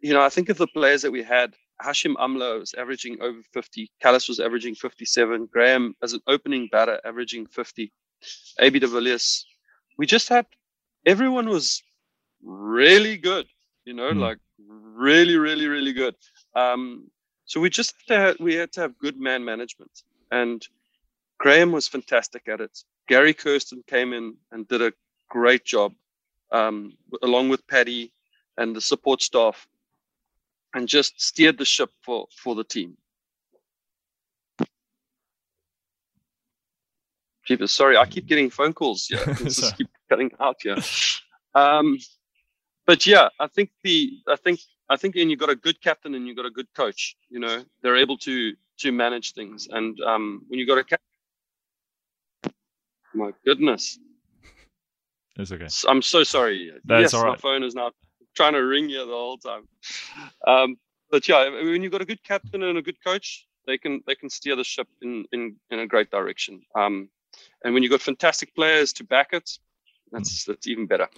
you know, I think of the players that we had Hashim Amla was averaging over 50. Kallis was averaging 57. Graeme, as an opening batter, averaging 50. AB de Villiers. We just had, everyone was really good, you know, mm. like really, really, really good. Um, so we just had to, we had to have good man management. And Graeme was fantastic at it. Gary Kirsten came in and did a great job, um, along with Paddy and the support staff and just steered the ship for for the team. People, sorry, I keep getting phone calls. Yeah, just keep cutting out. Yeah, um, but yeah, I think the I think I think when you've got a good captain and you've got a good coach, you know, they're able to to manage things. And um, when you've got a captain, my goodness, it's okay. I'm so sorry. That's yes, my phone is now trying to ring you the whole time. Um, but yeah, when you've got a good captain and a good coach, they can they can steer the ship in in, in a great direction. Um, and when you've got fantastic players to back it, that's that's even better.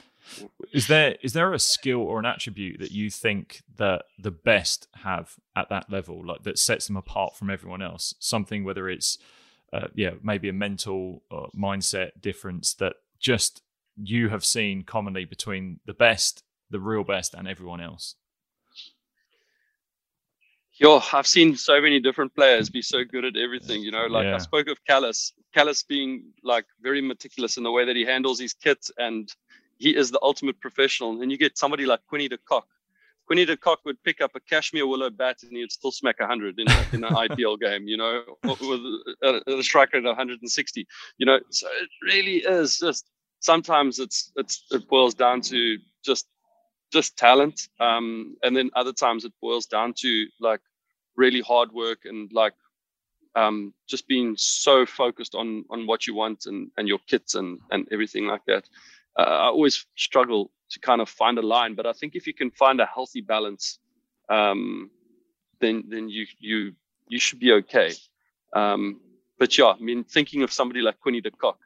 Is there is there a skill or an attribute that you think that the best have at that level, like that sets them apart from everyone else? Something whether it's uh, yeah maybe a mental uh, mindset difference that just you have seen commonly between the best, the real best, and everyone else. Yo, I've seen so many different players be so good at everything. You know, like yeah. I spoke of Kallis. Kallis being like very meticulous in the way that he handles his kit, and he is the ultimate professional. And you get somebody like Quinny de Kock. Quinny de Kock would pick up a Kashmir willow bat and he would still smack 100 in, a, in an IPL game, you know, with a, a striker at 160. You know, so it really is just sometimes it's it's it boils down to just just talent, um, and then other times it boils down to like really hard work and like um, just being so focused on on what you want and and your kits and and everything like that. Uh, I always struggle to kind of find a line, but I think if you can find a healthy balance, um, then then you you you should be okay. Um, but yeah, I mean, thinking of somebody like Quinny de Kock,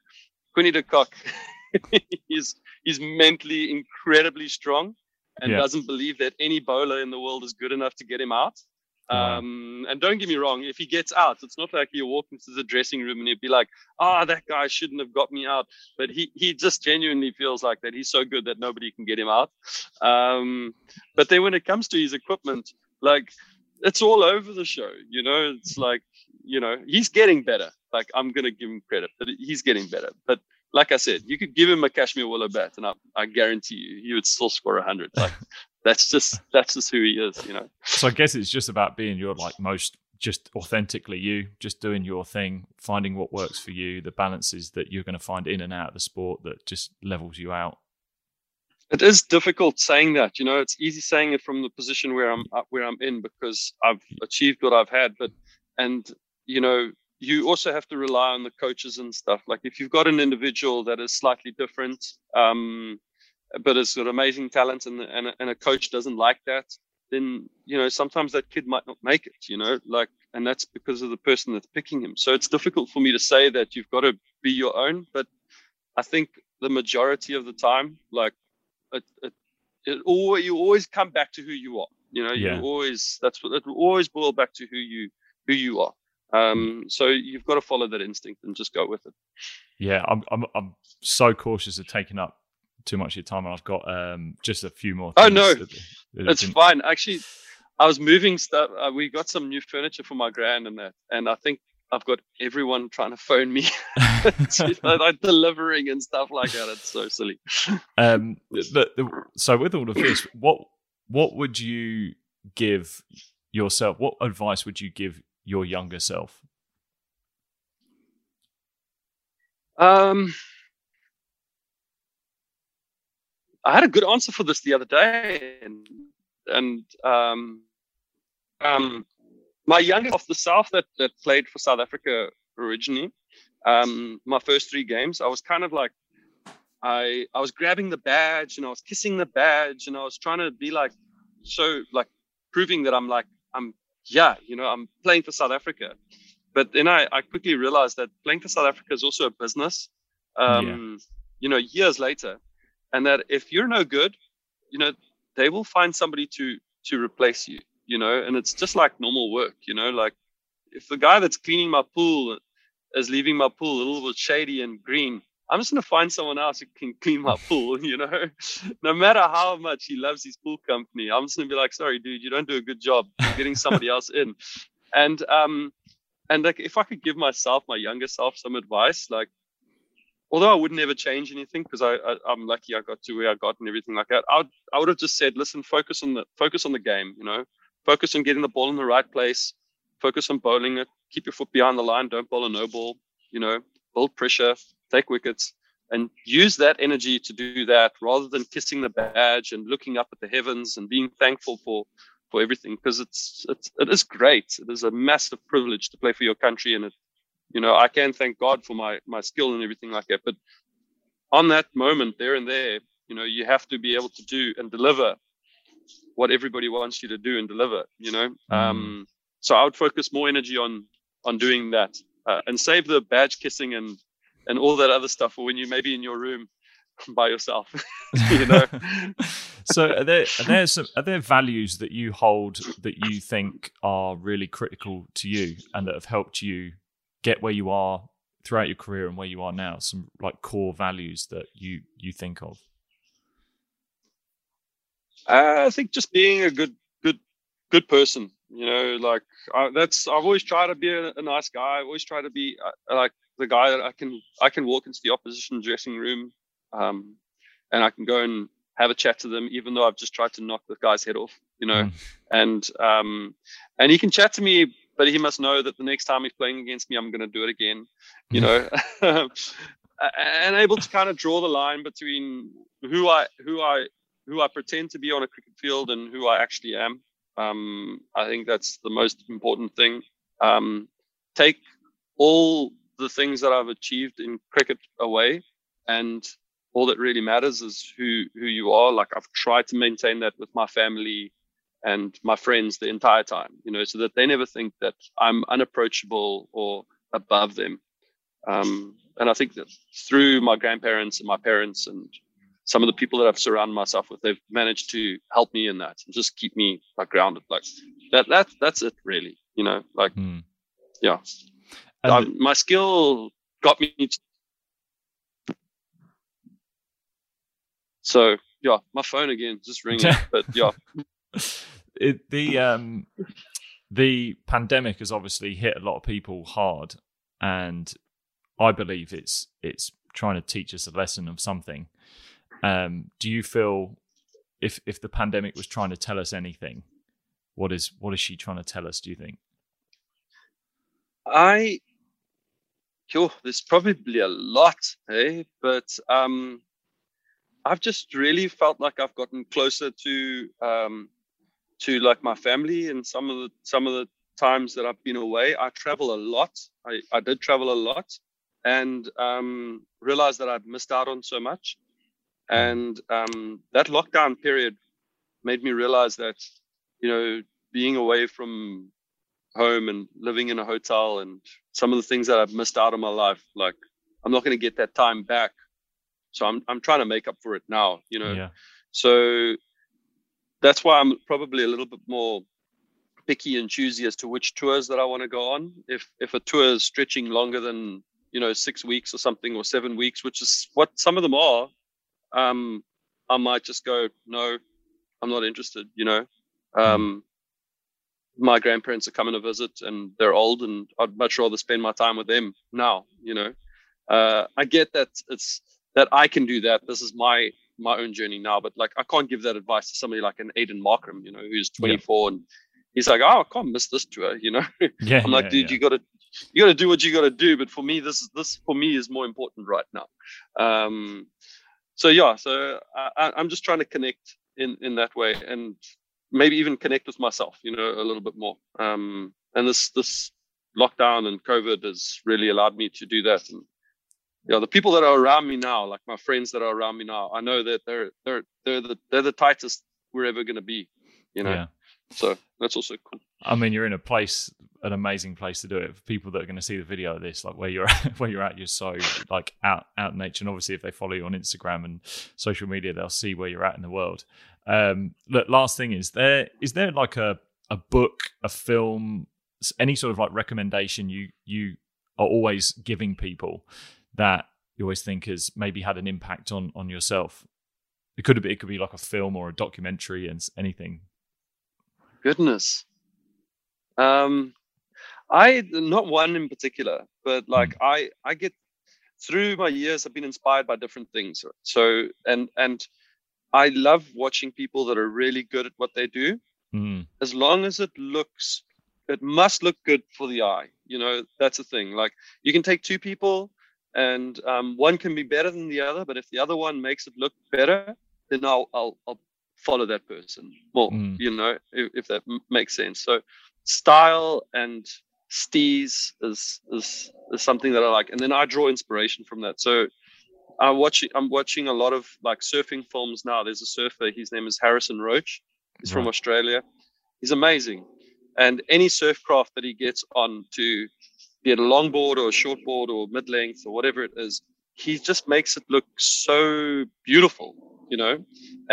Quinny de Kock, he's he's mentally incredibly strong and yeah. doesn't believe that any bowler in the world is good enough to get him out. Um, and don't get me wrong, if he gets out, it's not like he'll walk into the dressing room and he'd be like, "Ah, oh, that guy shouldn't have got me out." But he he just genuinely feels like that he's so good that nobody can get him out. Um, but then when it comes to his equipment, like it's all over the show. You know, it's like you know he's getting better. Like I'm gonna give him credit, but he's getting better. But like I said, you could give him a Kashmir willow bat, and I, I guarantee you, he would still score a hundred. Like that's just that's just who he is, you know. So I guess it's just about being your like most just authentically you, just doing your thing, finding what works for you, the balances that you're going to find in and out of the sport that just levels you out. It is difficult saying that, you know. It's easy saying it from the position where I'm uh, where I'm in because I've achieved what I've had, but and you know you also have to rely on the coaches and stuff. Like if you've got an individual that is slightly different, um, but has got amazing talent and, and, and a coach doesn't like that, then, you know, sometimes that kid might not make it, you know, like, and that's because of the person that's picking him. So it's difficult for me to say that you've got to be your own, but I think the majority of the time, like, it, it, it always, you always come back to who you are. You know, yeah. you always, that's what, it will always boil back to who you, who you are. Um, so you've got to follow that instinct and just go with it. Yeah, I'm I'm I'm so cautious of taking up too much of your time, and I've got um, just a few more. oh no, that, that it's fine. Actually, I was moving stuff. Uh, we got some new furniture for my grand and that, and I think I've got everyone trying to phone me, like delivering and stuff like that. It's so silly. Um, the, the, so with all of this, what what would you give yourself? What advice would you give your younger self? Um, I had a good answer for this the other day, and and um, um, my youngest of the south that that played for South Africa originally. Um, my first three games, I was kind of like, I I was grabbing the badge and I was kissing the badge and I was trying to be like, so like proving that I'm like I'm yeah, you know, I'm playing for South Africa. But then I, I quickly realized that playing for South Africa is also a business. Um, yeah. You know, years later, and that if you're no good, you know, they will find somebody to to replace you. You know, and it's just like normal work. You know, like if the guy that's cleaning my pool is leaving my pool a little bit shady and green, I'm just gonna find someone else who can clean my pool, you know. no matter how much he loves his pool company, I'm just gonna be like, sorry, dude, you don't do a good job getting somebody else in. And um, and like if I could give myself, my younger self, some advice, like although I would never change anything because I, I am lucky I got to where I got and everything like that. I would I would have just said, listen, focus on the focus on the game, you know, focus on getting the ball in the right place, focus on bowling it, keep your foot behind the line, don't bowl a no ball, you know, build pressure, take wickets, and use that energy to do that rather than kissing the badge and looking up at the heavens and being thankful for for everything because it's, it's it is great. It is a massive privilege to play for your country, and it, you know, I can thank God for my my skill and everything like that. But on that moment, there and there, you know, you have to be able to do and deliver what everybody wants you to do and deliver. You know, mm. um, so I would focus more energy on on doing that uh, and save the badge kissing and and all that other stuff for when you maybe in your room by yourself. you know. so are there are there some are there values that you hold that you think are really critical to you and that have helped you get where you are throughout your career and where you are now? Some like core values that you you think of. Uh, I think just being a good good good person. You know, like I, that's I've always tried to be a, a nice guy. I always try to be uh, like the guy that I can I can walk into the opposition dressing room, um, and I can go and have a chat to them, even though I've just tried to knock the guy's head off. You know, mm. and um, and he can chat to me, but he must know that the next time he's playing against me, I'm going to do it again. You know, and able to kind of draw the line between who I who I who I pretend to be on a cricket field and who I actually am. Um, I think that's the most important thing. Um, take all the things that I've achieved in cricket away, and all that really matters is who who you are. Like I've tried to maintain that with my family and my friends the entire time, you know, so that they never think that I'm unapproachable or above them. Um, and I think that through my grandparents and my parents and some of the people that I've surrounded myself with, they've managed to help me in that and just keep me like grounded. Like that, that, that's it really, you know, like, mm. yeah. I, my skill got me. To... So yeah, my phone again, just ringing, but yeah. It, the, um, the pandemic has obviously hit a lot of people hard and I believe it's, it's trying to teach us a lesson of something um, do you feel if if the pandemic was trying to tell us anything, what is what is she trying to tell us? Do you think? I, there's probably a lot, hey, but um, I've just really felt like I've gotten closer to um, to like my family and some of the some of the times that I've been away. I travel a lot. I, I did travel a lot and um, realized that I'd missed out on so much. And um, that lockdown period made me realize that, you know, being away from home and living in a hotel and some of the things that I've missed out of my life, like I'm not going to get that time back. So I'm I'm trying to make up for it now, you know. Yeah. So that's why I'm probably a little bit more picky and choosy as to which tours that I want to go on. If if a tour is stretching longer than you know six weeks or something or seven weeks, which is what some of them are, um, I might just go, no, I'm not interested. You know, um, my grandparents are coming to visit and they're old, and I'd much rather spend my time with them now. You know, uh, I get that it's that I can do that. This is my my own journey now, but like I can't give that advice to somebody like an Aiden Markram, you know, who's 24 yeah. and he's like, oh, I can't miss this tour, you know. Yeah, I'm like, yeah, dude, yeah. you gotta you gotta do what you gotta do. But for me, this is this for me is more important right now. Um, so yeah, so I, I'm just trying to connect in in that way, and maybe even connect with myself, you know, a little bit more. Um, and this this lockdown and COVID has really allowed me to do that. And yeah, the people that are around me now, like my friends that are around me now, I know that they're they're they're the they're the tightest we're ever going to be, you know. Yeah. So that's also cool. I mean, you're in a place, an amazing place to do it. For people that are going to see the video of this, like where you're at, where you're at, you're so like out out in nature. And obviously, if they follow you on Instagram and social media, they'll see where you're at in the world. Um, look, last thing is there is there like a a book, a film, any sort of like recommendation you you are always giving people that you always think has maybe had an impact on on yourself. It could be it could be like a film or a documentary and anything goodness. Um, I not one in particular, but like mm. I I get through my years, I've been inspired by different things. So and and I love watching people that are really good at what they do. Mm. As long as it looks, it must look good for the eye. You know, that's the thing. Like you can take two people, and um, one can be better than the other, but if the other one makes it look better, then I'll I'll, I'll follow that person more mm. you know if, if that m- makes sense so style and steez is, is is something that i like and then i draw inspiration from that so i'm watching i'm watching a lot of like surfing films now. There's a surfer his name is harrison roach. He's right. from australia. He's amazing. And any surf craft that he gets on to be it a longboard or a shortboard or mid length or whatever it is, he just makes it look so beautiful you know?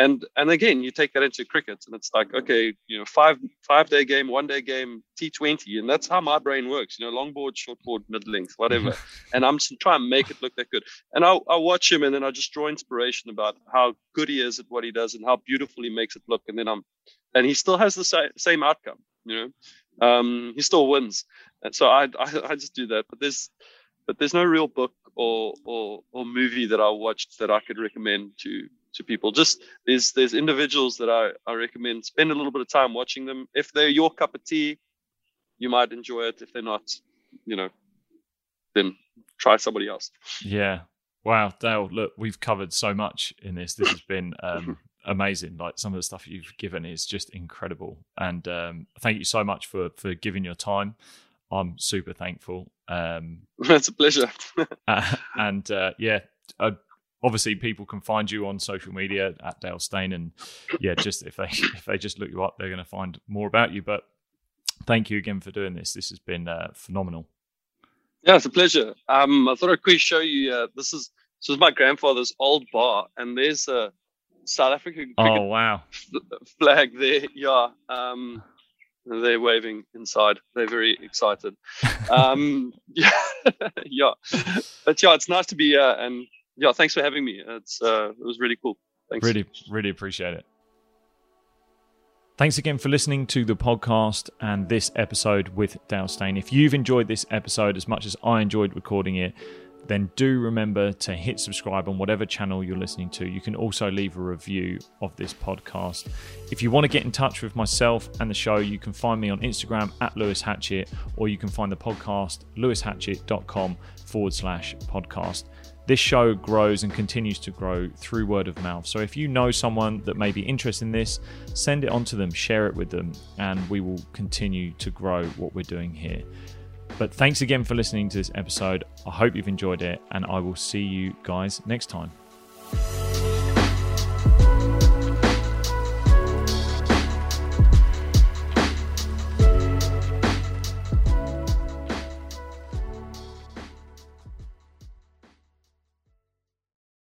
And and again you take that into cricket and it's like okay you know five five day game one day game t20 and that's how my brain works you know long board short board mid length whatever. And i'm just trying to make it look that good. And i i watch him and then i just draw inspiration about how good he is at what he does and how beautiful he makes it look. And then i'm and he still has the sa- same outcome you know? Um he still wins. And so I, I i just do that. But there's but there's no real book or or or movie that I watched that I could recommend to to people. Just there's there's individuals that I, I recommend spend a little bit of time watching them. If they're your cup of tea, you might enjoy it. If they're not, you know, then try somebody else. Yeah. Wow, Dale, look, we've covered so much in this. This has been um, amazing. Like some of the stuff you've given is just incredible. And um, thank you so much for for giving your time. I'm super thankful. Um, it's a pleasure. uh, and uh, yeah, obviously people can find you on social media at Dale Steyn, and yeah, just if they if they just look you up, they're going to find more about you. But thank you again for doing this. This has been uh, phenomenal. Yeah, it's a pleasure. Um, I thought I'd quickly show you. Uh, this is this is my grandfather's old bar, and there's a South African oh wow flag there. Yeah. Um, they're waving inside. They're very excited. um, yeah, yeah, but yeah, it's nice to be here, and yeah, thanks for having me. It's uh, it was really cool. Thanks. Really, really appreciate it. Thanks again for listening to the podcast and this episode with Dale Steyn. If you've enjoyed this episode as much as I enjoyed recording it, then do remember to hit subscribe on whatever channel you're listening to. You can also leave a review of this podcast. If you want to get in touch with myself and the show, you can find me on Instagram at Lewis Hatchett, or you can find the podcast lewishatchett.com forward slash podcast. This show grows and continues to grow through word of mouth. So if you know someone that may be interested in this, send it on to them, share it with them, and we will continue to grow what we're doing here. But thanks again for listening to this episode. I hope you've enjoyed it, and I will see you guys next time.